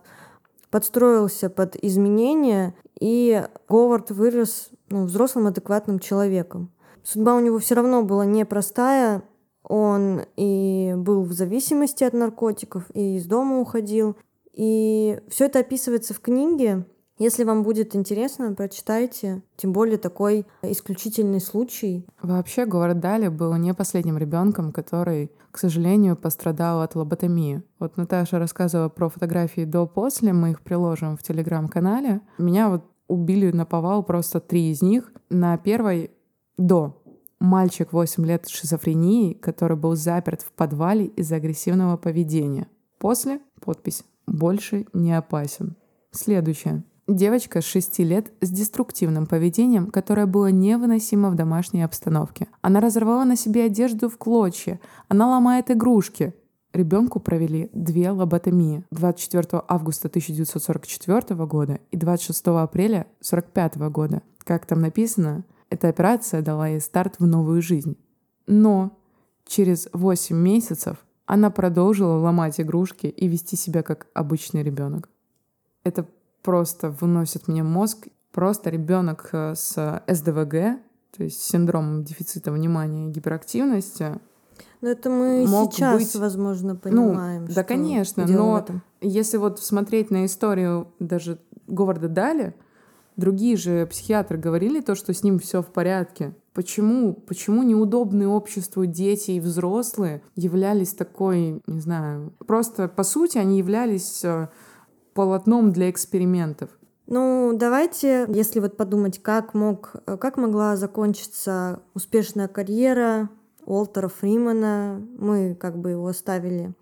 подстроился под изменения, и Говард вырос ну, взрослым адекватным человеком. Судьба у него все равно была непростая. Он и был в зависимости от наркотиков, и из дома уходил. И все это описывается в книге. Если вам будет интересно, прочитайте. Тем более такой исключительный случай. Вообще, Говард Дали был не последним ребенком, который, к сожалению, пострадал от лоботомии. Вот Наташа рассказывала про фотографии до-после, мы их приложим в телеграм-канале. Меня вот убили на повал просто три из них. На первой до мальчик 8 лет с шизофренией, который был заперт в подвале из-за агрессивного поведения. После подпись «Больше не опасен». Следующее. Девочка с 6 лет с деструктивным поведением, которое было невыносимо в домашней обстановке. Она разорвала на себе одежду в клочья. Она ломает игрушки. Ребенку провели две лоботомии 24 августа 1944 года и 26 апреля 1945 года. Как там написано, эта операция дала ей старт в новую жизнь. Но через 8 месяцев она продолжила ломать игрушки и вести себя как обычный ребенок. Это просто выносит мне мозг. Просто ребенок э, с СДВГ, то есть синдромом дефицита внимания и гиперактивности. Но это мы мог сейчас, быть... возможно, ну, понимаем. Ну, да, конечно, но если вот смотреть на историю даже Говарда Дали, другие же психиатры говорили то, что с ним все в порядке. Почему? Почему неудобные обществу дети и взрослые являлись такой, не знаю, просто по сути они являлись э, полотном для экспериментов. Ну, давайте, если вот подумать, как, мог, как могла закончиться успешная карьера Уолтера Фримана. Мы как бы его оставили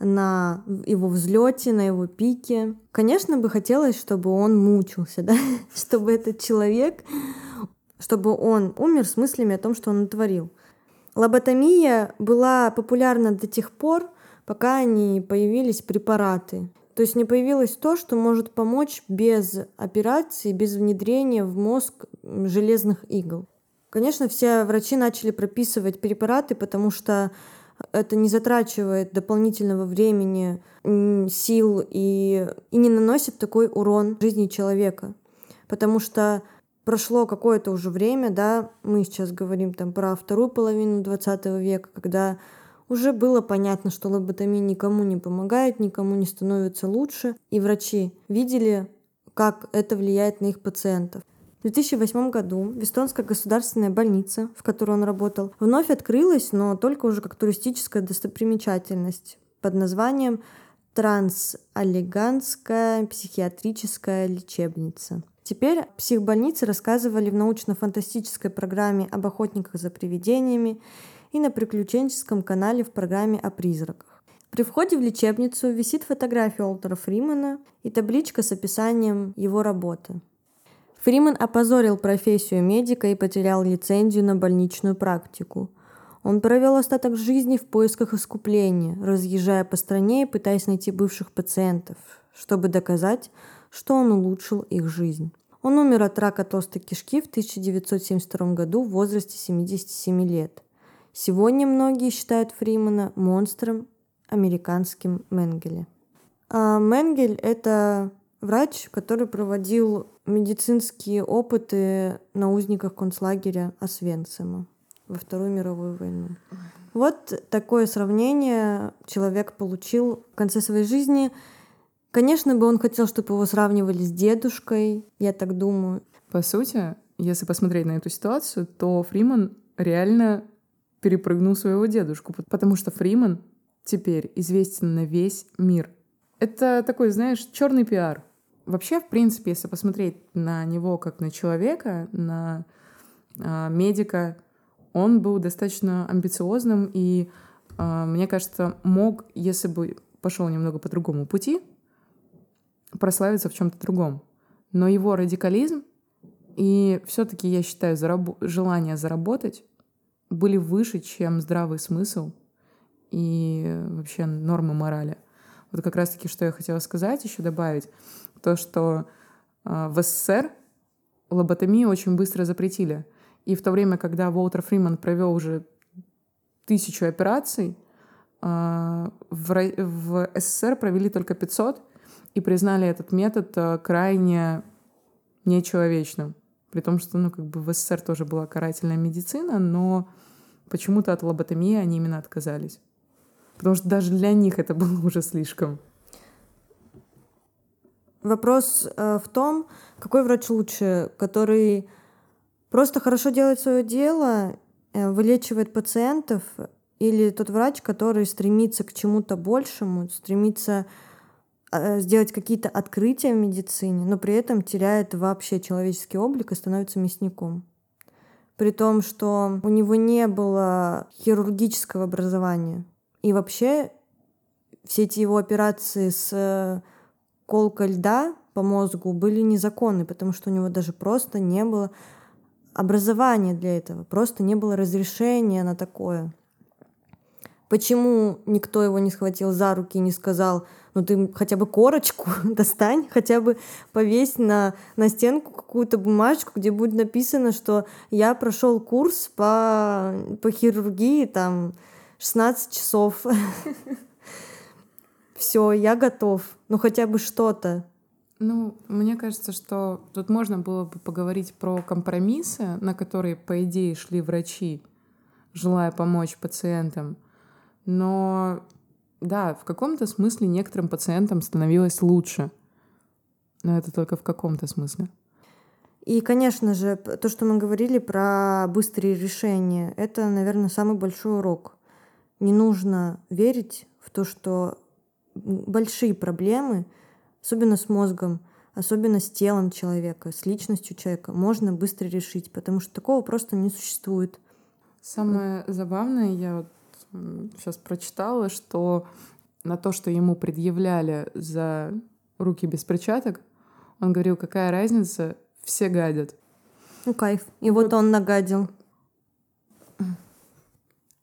на его взлете, на его пике. Конечно, бы хотелось, чтобы он мучился, да? чтобы этот человек, чтобы он умер с мыслями о том, что он натворил. Лоботомия была популярна до тех пор, пока не появились препараты. То есть не появилось то, что может помочь без операции, без внедрения в мозг железных игл. Конечно, все врачи начали прописывать препараты, потому что это не затрачивает дополнительного времени, сил и, и не наносит такой урон жизни человека. Потому что прошло какое-то уже время, да, мы сейчас говорим там про вторую половину 20 века, когда уже было понятно, что лоботомия никому не помогает, никому не становится лучше, и врачи видели, как это влияет на их пациентов. В 2008 году Вестонская государственная больница, в которой он работал, вновь открылась, но только уже как туристическая достопримечательность под названием Трансаллиганская психиатрическая лечебница. Теперь психбольницы рассказывали в научно-фантастической программе об охотниках за привидениями и на приключенческом канале в программе о призраках. При входе в лечебницу висит фотография Олтера Фримана и табличка с описанием его работы. Фриман опозорил профессию медика и потерял лицензию на больничную практику. Он провел остаток жизни в поисках искупления, разъезжая по стране и пытаясь найти бывших пациентов, чтобы доказать, что он улучшил их жизнь. Он умер от рака толстой кишки в 1972 году в возрасте 77 лет. Сегодня многие считают Фримана монстром американским Менгеле. А Менгель — это врач, который проводил медицинские опыты на узниках концлагеря Освенцима во Вторую мировую войну. Вот такое сравнение человек получил в конце своей жизни. Конечно бы он хотел, чтобы его сравнивали с дедушкой, я так думаю. По сути, если посмотреть на эту ситуацию, то Фриман реально перепрыгнул своего дедушку, потому что Фриман теперь известен на весь мир. Это такой, знаешь, черный пиар. Вообще, в принципе, если посмотреть на него как на человека, на э, медика, он был достаточно амбициозным и, э, мне кажется, мог, если бы пошел немного по другому пути, прославиться в чем-то другом. Но его радикализм и все-таки, я считаю, зараб- желание заработать были выше, чем здравый смысл и вообще нормы морали. Вот как раз-таки, что я хотела сказать, еще добавить, то, что э, в СССР лоботомию очень быстро запретили. И в то время, когда Уолтер Фриман провел уже тысячу операций, э, в, в СССР провели только 500 и признали этот метод э, крайне нечеловечным. При том, что ну, как бы в СССР тоже была карательная медицина, но почему-то от лоботомии они именно отказались. Потому что даже для них это было уже слишком. Вопрос э, в том, какой врач лучше, который просто хорошо делает свое дело, э, вылечивает пациентов, или тот врач, который стремится к чему-то большему, стремится Э, сделать какие-то открытия в медицине, но при этом теряет вообще человеческий облик и становится мясником. При том, что у него не было хирургического образования. И вообще все эти его операции с э, колкой льда по мозгу были незаконны, потому что у него даже просто не было образования для этого, просто не было разрешения на такое. Почему никто его не схватил за руки и не сказал, ну ты хотя бы корочку достань, хотя бы повесь на, на стенку какую-то бумажку, где будет написано, что я прошел курс по, по хирургии там 16 часов. Все, я готов. Ну хотя бы что-то. Ну, мне кажется, что тут можно было бы поговорить про компромиссы, на которые, по идее, шли врачи, желая помочь пациентам. Но да, в каком-то смысле некоторым пациентам становилось лучше. Но это только в каком-то смысле. И, конечно же, то, что мы говорили про быстрые решения, это, наверное, самый большой урок. Не нужно верить в то, что большие проблемы, особенно с мозгом, особенно с телом человека, с личностью человека, можно быстро решить, потому что такого просто не существует. Самое забавное, я вот сейчас прочитала, что на то, что ему предъявляли за руки без перчаток, он говорил, какая разница, все гадят. Ну, кайф. И вот, вот он нагадил.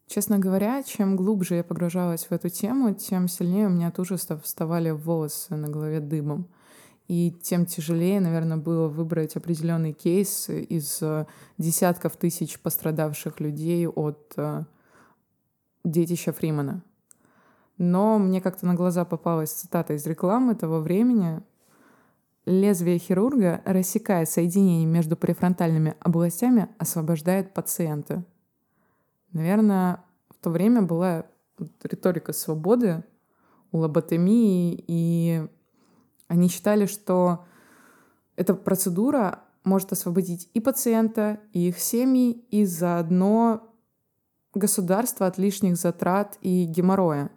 Честно говоря, чем глубже я погружалась в эту тему, тем сильнее у меня тоже вставали волосы на голове дыбом. И тем тяжелее, наверное, было выбрать определенный кейс из э, десятков тысяч пострадавших людей от э, детища Фримана. Но мне как-то на глаза попалась цитата из рекламы того времени. Лезвие хирурга рассекает соединение между префронтальными областями, освобождает пациента. Наверное, в то время была риторика свободы у лоботомии, и они считали, что эта процедура может освободить и пациента, и их семьи, и заодно государства от лишних затрат и геморроя.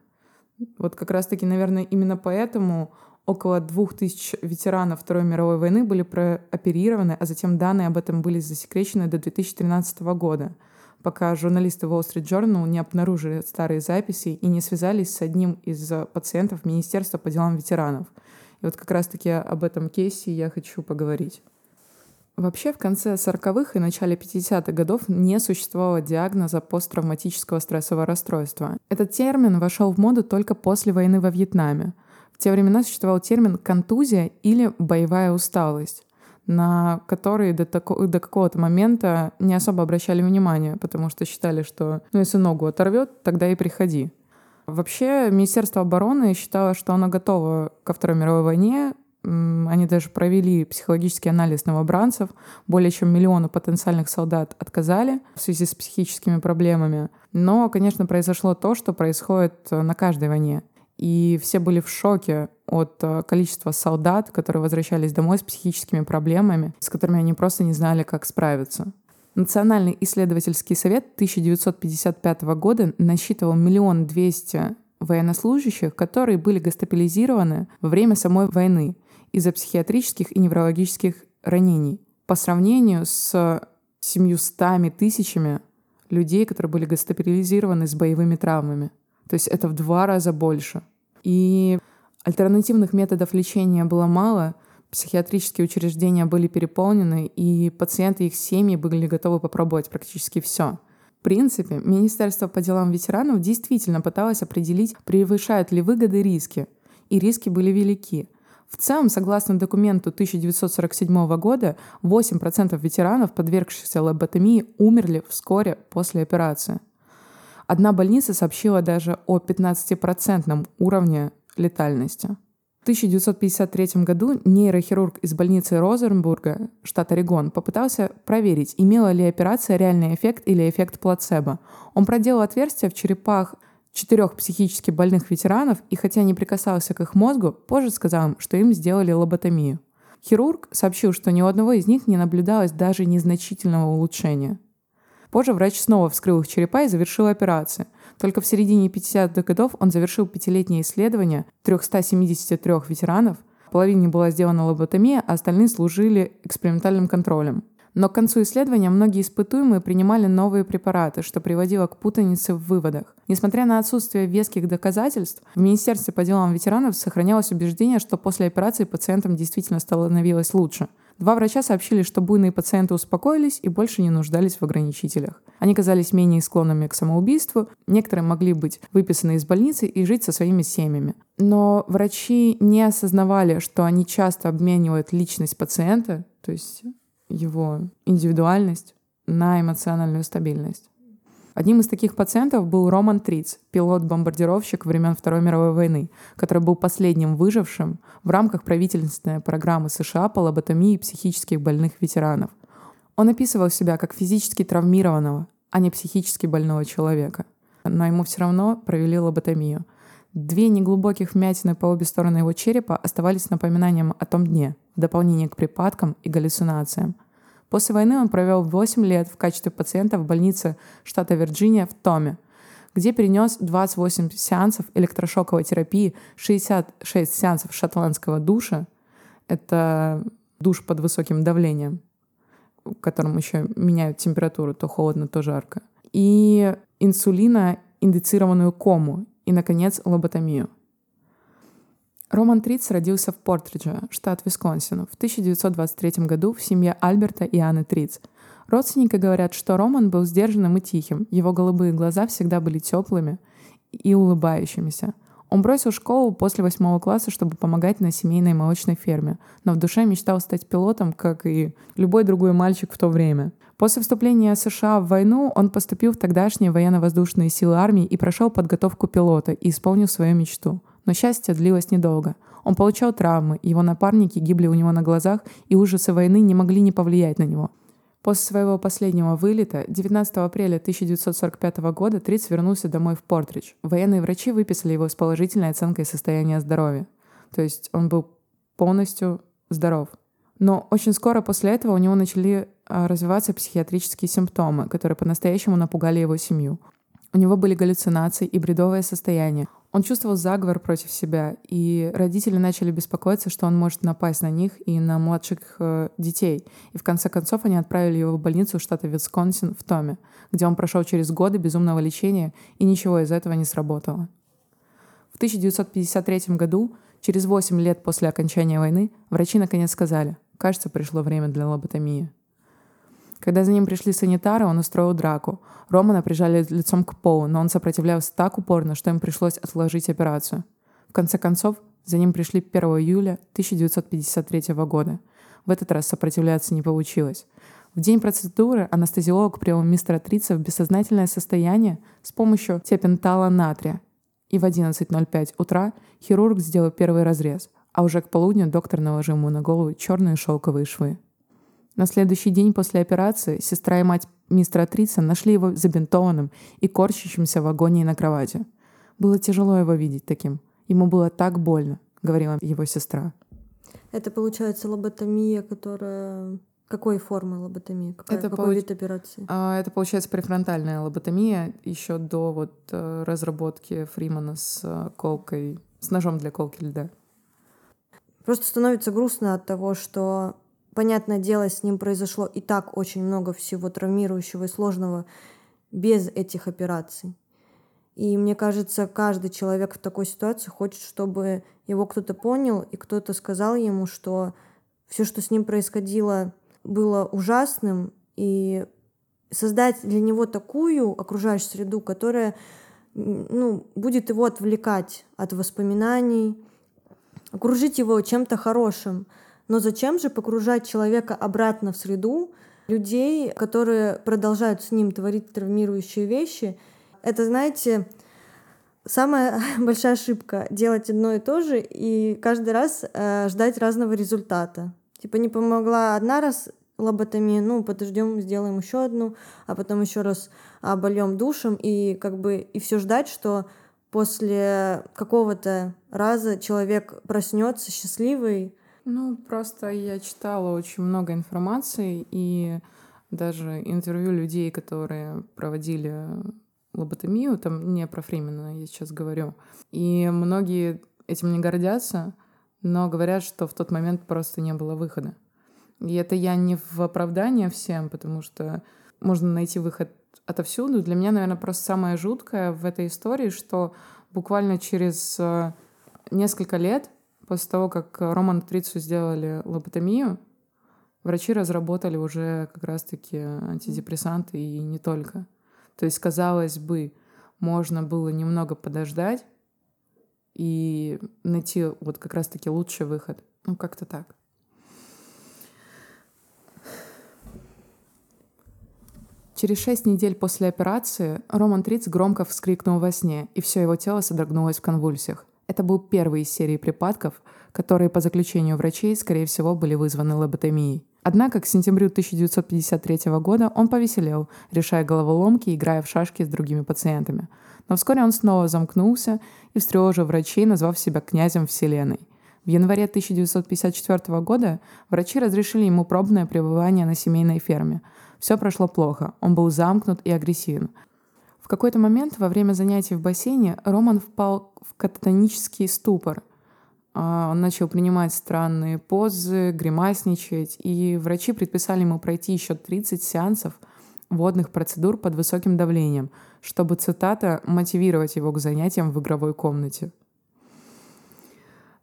Вот как раз-таки, наверное, именно поэтому около двух тысяч ветеранов Второй мировой войны были прооперированы, а затем данные об этом были засекречены до 2013 года, пока журналисты Wall Street Journal не обнаружили старые записи и не связались с одним из пациентов Министерства по делам ветеранов. И вот как раз-таки об этом кейсе я хочу поговорить. Вообще в конце 40-х и начале 50-х годов не существовало диагноза посттравматического стрессового расстройства. Этот термин вошел в моду только после войны во Вьетнаме. В те времена существовал термин «контузия» или «боевая усталость», на который до, тако, до какого-то момента не особо обращали внимание, потому что считали, что ну, если ногу оторвет, тогда и приходи. Вообще, Министерство обороны считало, что оно готово ко Второй мировой войне, Они даже провели психологический анализ новобранцев. Более чем миллиону потенциальных солдат отказали в связи с психическими проблемами. Но, конечно, произошло то, что происходит э, на каждой войне. И все были в шоке от э, количества солдат, которые возвращались домой с психическими проблемами, с которыми они просто не знали, как справиться. Национальный исследовательский совет 1955 года насчитывал миллион двести военнослужащих, которые были госпитализированы во время самой войны из-за психиатрических и неврологических ранений по сравнению с 700 тысячами людей, которые были госпитализированы с боевыми травмами. То есть это в два раза больше. И альтернативных методов лечения было мало, психиатрические учреждения были переполнены, и пациенты и их семьи были готовы попробовать практически все. В принципе, Министерство по делам ветеранов действительно пыталось определить, превышают ли выгоды риски. И риски были велики. В целом, согласно документу 1947 года, 8% ветеранов, подвергшихся лоботомии, умерли вскоре после операции. Одна больница сообщила даже о 15% уровне летальности. В 1953 году нейрохирург из больницы Розенбурга, штат Орегон, попытался проверить, имела ли операция реальный эффект или эффект плацебо. Он проделал отверстия в черепах четырех психически больных ветеранов и хотя не прикасался к их мозгу, позже сказал им, что им сделали лоботомию. Хирург сообщил, что ни у одного из них не наблюдалось даже незначительного улучшения. Позже врач снова вскрыл их черепа и завершил операцию. Только в середине 50-х годов он завершил пятилетнее исследование 373 ветеранов. Половине была сделана лоботомия, а остальные служили экспериментальным контролем. Но к концу исследования многие испытуемые принимали новые препараты, что приводило к путанице в выводах. Несмотря на отсутствие веских доказательств, в Министерстве по делам ветеранов сохранялось убеждение, что после операции пациентам действительно становилось лучше. Два врача сообщили, что буйные пациенты успокоились и больше не нуждались в ограничителях. Они казались менее склонными к самоубийству, некоторые могли быть выписаны из больницы и жить со своими семьями. Но врачи не осознавали, что они часто обменивают личность пациента, то есть его индивидуальность на эмоциональную стабильность. Одним из таких пациентов был Роман Триц, пилот-бомбардировщик времен Второй мировой войны, который был последним выжившим в рамках правительственной программы США по лоботомии психических больных ветеранов. Он описывал себя как физически травмированного, а не психически больного человека. Но ему все равно провели лоботомию. Две неглубоких вмятины по обе стороны его черепа оставались напоминанием о том дне, в дополнение к припадкам и галлюцинациям. После войны он провел 8 лет в качестве пациента в больнице штата Вирджиния в Томе, где перенес 28 сеансов электрошоковой терапии, 66 сеансов шотландского душа. Это душ под высоким давлением, в котором еще меняют температуру, то холодно, то жарко. И инсулина, индицированную кому и, наконец, лоботомию. Роман Триц родился в Портридже, штат Висконсин, в 1923 году в семье Альберта и Анны Триц. Родственники говорят, что Роман был сдержанным и тихим, его голубые глаза всегда были теплыми и улыбающимися. Он бросил школу после восьмого класса, чтобы помогать на семейной молочной ферме, но в душе мечтал стать пилотом, как и любой другой мальчик в то время. После вступления США в войну он поступил в тогдашние военно-воздушные силы армии и прошел подготовку пилота и исполнил свою мечту. Но счастье длилось недолго. Он получал травмы, его напарники гибли у него на глазах, и ужасы войны не могли не повлиять на него. После своего последнего вылета, 19 апреля 1945 года, Триц вернулся домой в Портридж. Военные врачи выписали его с положительной оценкой состояния здоровья. То есть он был полностью здоров. Но очень скоро после этого у него начали а, развиваться психиатрические симптомы, которые по-настоящему напугали его семью. У него были галлюцинации и бредовое состояние. Он чувствовал заговор против себя, и родители начали беспокоиться, что он может напасть на них и на младших э, детей. И в конце концов они отправили его в больницу штата Висконсин в Томе, где он прошел через годы безумного лечения, и ничего из этого не сработало. В 1953 году, через 8 лет после окончания войны, врачи наконец сказали, кажется, пришло время для лоботомии. Когда за ним пришли санитары, он устроил драку. Романа прижали лицом к полу, но он сопротивлялся так упорно, что им пришлось отложить операцию. В конце концов, за ним пришли 1 июля 1953 года. В этот раз сопротивляться не получилось. В день процедуры анестезиолог привел мистера Трица в бессознательное состояние с помощью тепентала натрия. И в 11.05 утра хирург сделал первый разрез, а уже к полудню доктор наложил ему на голову черные шелковые швы. На следующий день после операции сестра и мать мистера Трица нашли его забинтованным и корчащимся в агонии на кровати. Было тяжело его видеть таким. Ему было так больно, говорила его сестра. Это получается лоботомия, которая какой формы лоботомии? Какая, это какой получ... вид операции? А, это получается префронтальная лоботомия еще до вот э, разработки Фримана с э, колкой, с ножом для колки льда. Просто становится грустно от того, что, понятное дело, с ним произошло и так очень много всего травмирующего и сложного без этих операций. И мне кажется, каждый человек в такой ситуации хочет, чтобы его кто-то понял и кто-то сказал ему, что все, что с ним происходило, было ужасным, и создать для него такую окружающую среду, которая ну, будет его отвлекать от воспоминаний, окружить его чем-то хорошим. Но зачем же погружать человека обратно в среду людей, которые продолжают с ним творить травмирующие вещи? Это, знаете, самая большая ошибка — делать одно и то же и каждый раз э, ждать разного результата. Типа не помогла одна раз лоботомия, ну, подождем, сделаем еще одну, а потом еще раз обольем душем и как бы и все ждать, что после какого-то раза человек проснется счастливый. Ну, просто я читала очень много информации и даже интервью людей, которые проводили лоботомию, там не про Фримена я сейчас говорю. И многие этим не гордятся, но говорят, что в тот момент просто не было выхода. И это я не в оправдание всем, потому что можно найти выход отовсюду. Для меня, наверное, просто самое жуткое в этой истории, что буквально через э, несколько лет после того, как Роману Трицу сделали лоботомию, врачи разработали уже как раз-таки антидепрессанты и не только. То есть, казалось бы, можно было немного подождать и найти вот как раз-таки лучший выход. Ну, как-то так. Через шесть недель после операции Роман Триц громко вскрикнул во сне, и все его тело содрогнулось в конвульсиях. Это был первый из серии припадков, которые, по заключению врачей, скорее всего, были вызваны лоботомией. Однако к сентябрю 1953 года он повеселел, решая головоломки играя в шашки с другими пациентами. Но вскоре он снова замкнулся и встревожил врачей, назвав себя князем Вселенной. В январе 1954 года врачи разрешили ему пробное пребывание на семейной ферме – все прошло плохо, он был замкнут и агрессивен. Какой-то момент во время занятий в бассейне Роман впал в кататонический ступор. А, он начал принимать странные позы, гримасничать, и врачи предписали ему пройти еще 30 сеансов водных процедур под высоким давлением, чтобы, цитата, мотивировать его к занятиям в игровой комнате.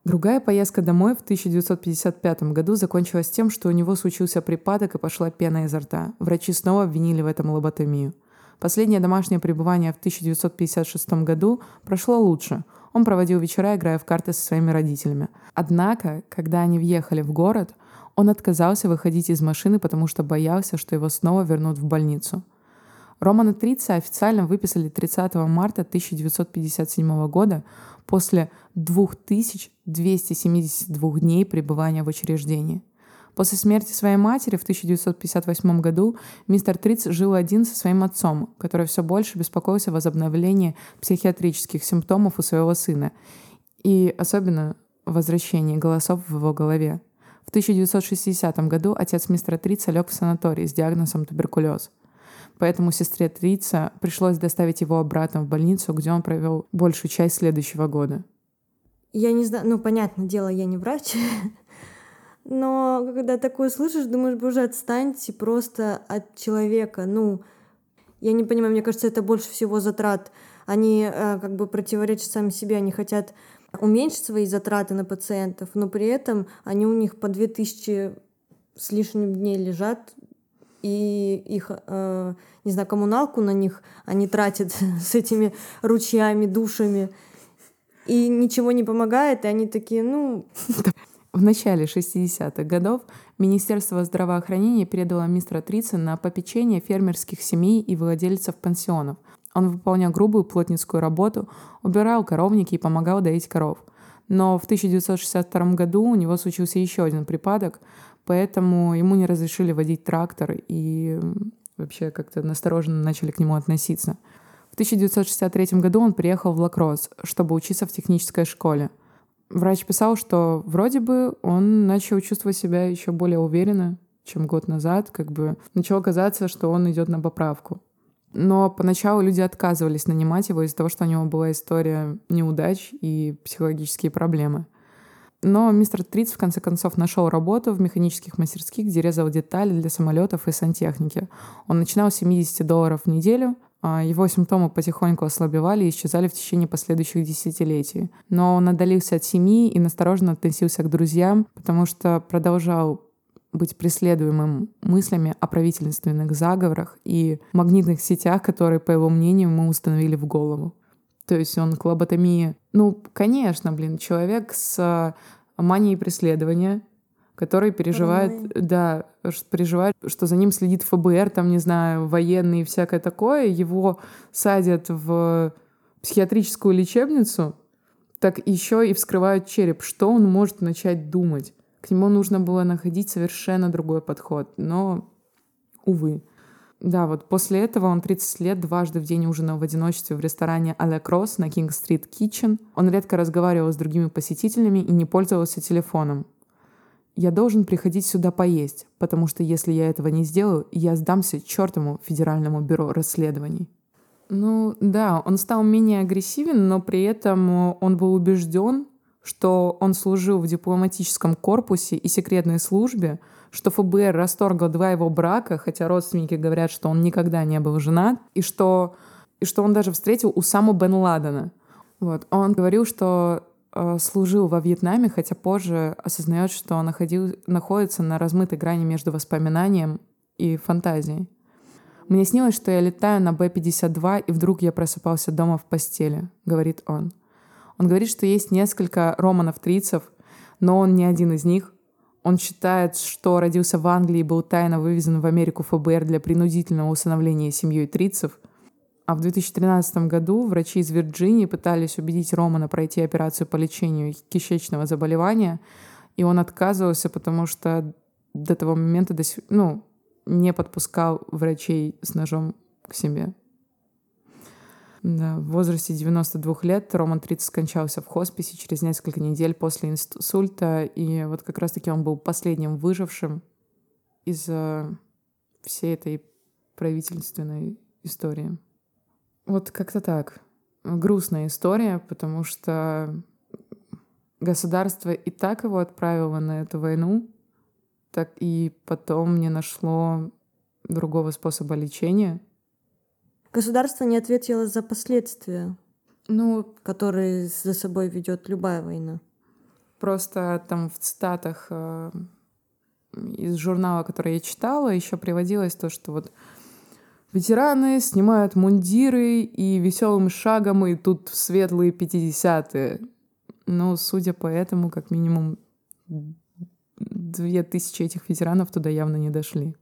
Другая поездка домой в 1955 году закончилась тем, что у него случился припадок и пошла пена изо рта. Врачи снова обвинили в этом лоботомию. Последнее домашнее пребывание в 1956 году прошло лучше. Он проводил вечера, играя в карты со своими родителями. Однако, когда они въехали в город, он отказался выходить из машины, потому что боялся, что его снова вернут в больницу. Романа Трица официально выписали 30 марта 1957 года после 2272 дней пребывания в учреждении. После смерти своей матери в 1958 году мистер Триц жил один со своим отцом, который все больше беспокоился о возобновлении психиатрических симптомов у своего сына и особенно возвращении голосов в его голове. В 1960 году отец мистера Трица лег в санаторий с диагнозом туберкулез – Поэтому сестре Трица пришлось доставить его обратно в больницу, где он провел большую часть следующего года. Я не знаю, ну, понятное дело, я не врач, но когда такое слышишь, думаешь, боже, отстаньте просто от человека. Ну, я не понимаю, мне кажется, это больше всего затрат. Они э, как бы противоречат сами себе, они хотят уменьшить свои затраты на пациентов, но при этом они у них по 2000 с лишним дней лежат и их, э, не знаю, коммуналку на них они тратят с этими ручьями, душами, и ничего не помогает, и они такие, ну... В начале 60-х годов Министерство здравоохранения передало мистера Трица на попечение фермерских семей и владельцев пансионов. Он выполнял грубую плотницкую работу, убирал коровники и помогал доить коров. Но в 1962 году у него случился еще один припадок, поэтому ему не разрешили водить трактор и вообще как-то настороженно начали к нему относиться. В 1963 году он приехал в Лакросс, чтобы учиться в технической школе. Врач писал, что вроде бы он начал чувствовать себя еще более уверенно, чем год назад, как бы начало казаться, что он идет на поправку. Но поначалу люди отказывались нанимать его из-за того, что у него была история неудач и психологические проблемы. Но мистер Триц в конце концов нашел работу в механических мастерских, где резал детали для самолетов и сантехники. Он начинал с 70 долларов в неделю, его симптомы потихоньку ослабевали и исчезали в течение последующих десятилетий. Но он отдалился от семьи и настороженно относился к друзьям, потому что продолжал быть преследуемым мыслями о правительственных заговорах и магнитных сетях, которые, по его мнению, мы установили в голову. То есть он к лоботомии... Ну, конечно, блин, человек с манией преследования, который переживает, Паранойя. да, переживает, что за ним следит ФБР, там, не знаю, военные и всякое такое, его садят в психиатрическую лечебницу, так еще и вскрывают череп. Что он может начать думать? К нему нужно было находить совершенно другой подход, но, увы. Да, вот после этого он 30 лет дважды в день ужинал в одиночестве в ресторане Але Кросс на Кинг-стрит Kitchen. Он редко разговаривал с другими посетителями и не пользовался телефоном. «Я должен приходить сюда поесть, потому что если я этого не сделаю, я сдамся чертому Федеральному бюро расследований». Ну да, он стал менее агрессивен, но при этом он был убежден, что он служил в дипломатическом корпусе и секретной службе, что ФБР расторгло два его брака, хотя родственники говорят, что он никогда не был женат, и что, и что он даже встретил Усаму бен Ладена. Вот. Он говорил, что э, служил во Вьетнаме, хотя позже осознает, что находил, находится на размытой грани между воспоминанием и фантазией. «Мне снилось, что я летаю на Б-52, и вдруг я просыпался дома в постели», — говорит он. Он говорит, что есть несколько романов-трицев, но он не один из них. Он считает, что родился в Англии и был тайно вывезен в Америку ФБР для принудительного усыновления семьей трицев. А в 2013 году врачи из Вирджинии пытались убедить Романа пройти операцию по лечению кишечного заболевания, и он отказывался, потому что до того момента до сих, ну, не подпускал врачей с ножом к себе. Да, в возрасте 92 лет Роман Триц скончался в хосписе через несколько недель после инсульта, и вот как раз-таки он был последним выжившим из всей этой правительственной истории. Вот как-то так. Грустная история, потому что государство и так его отправило на эту войну, так и потом не нашло другого способа лечения — Государство не ответило за последствия, ну, которые за собой ведет любая война. Просто там в цитатах э, из журнала, который я читала, еще приводилось то, что вот ветераны снимают мундиры и веселым шагом идут в светлые 50-е. Ну, судя по этому, как минимум две тысячи этих ветеранов туда явно не дошли.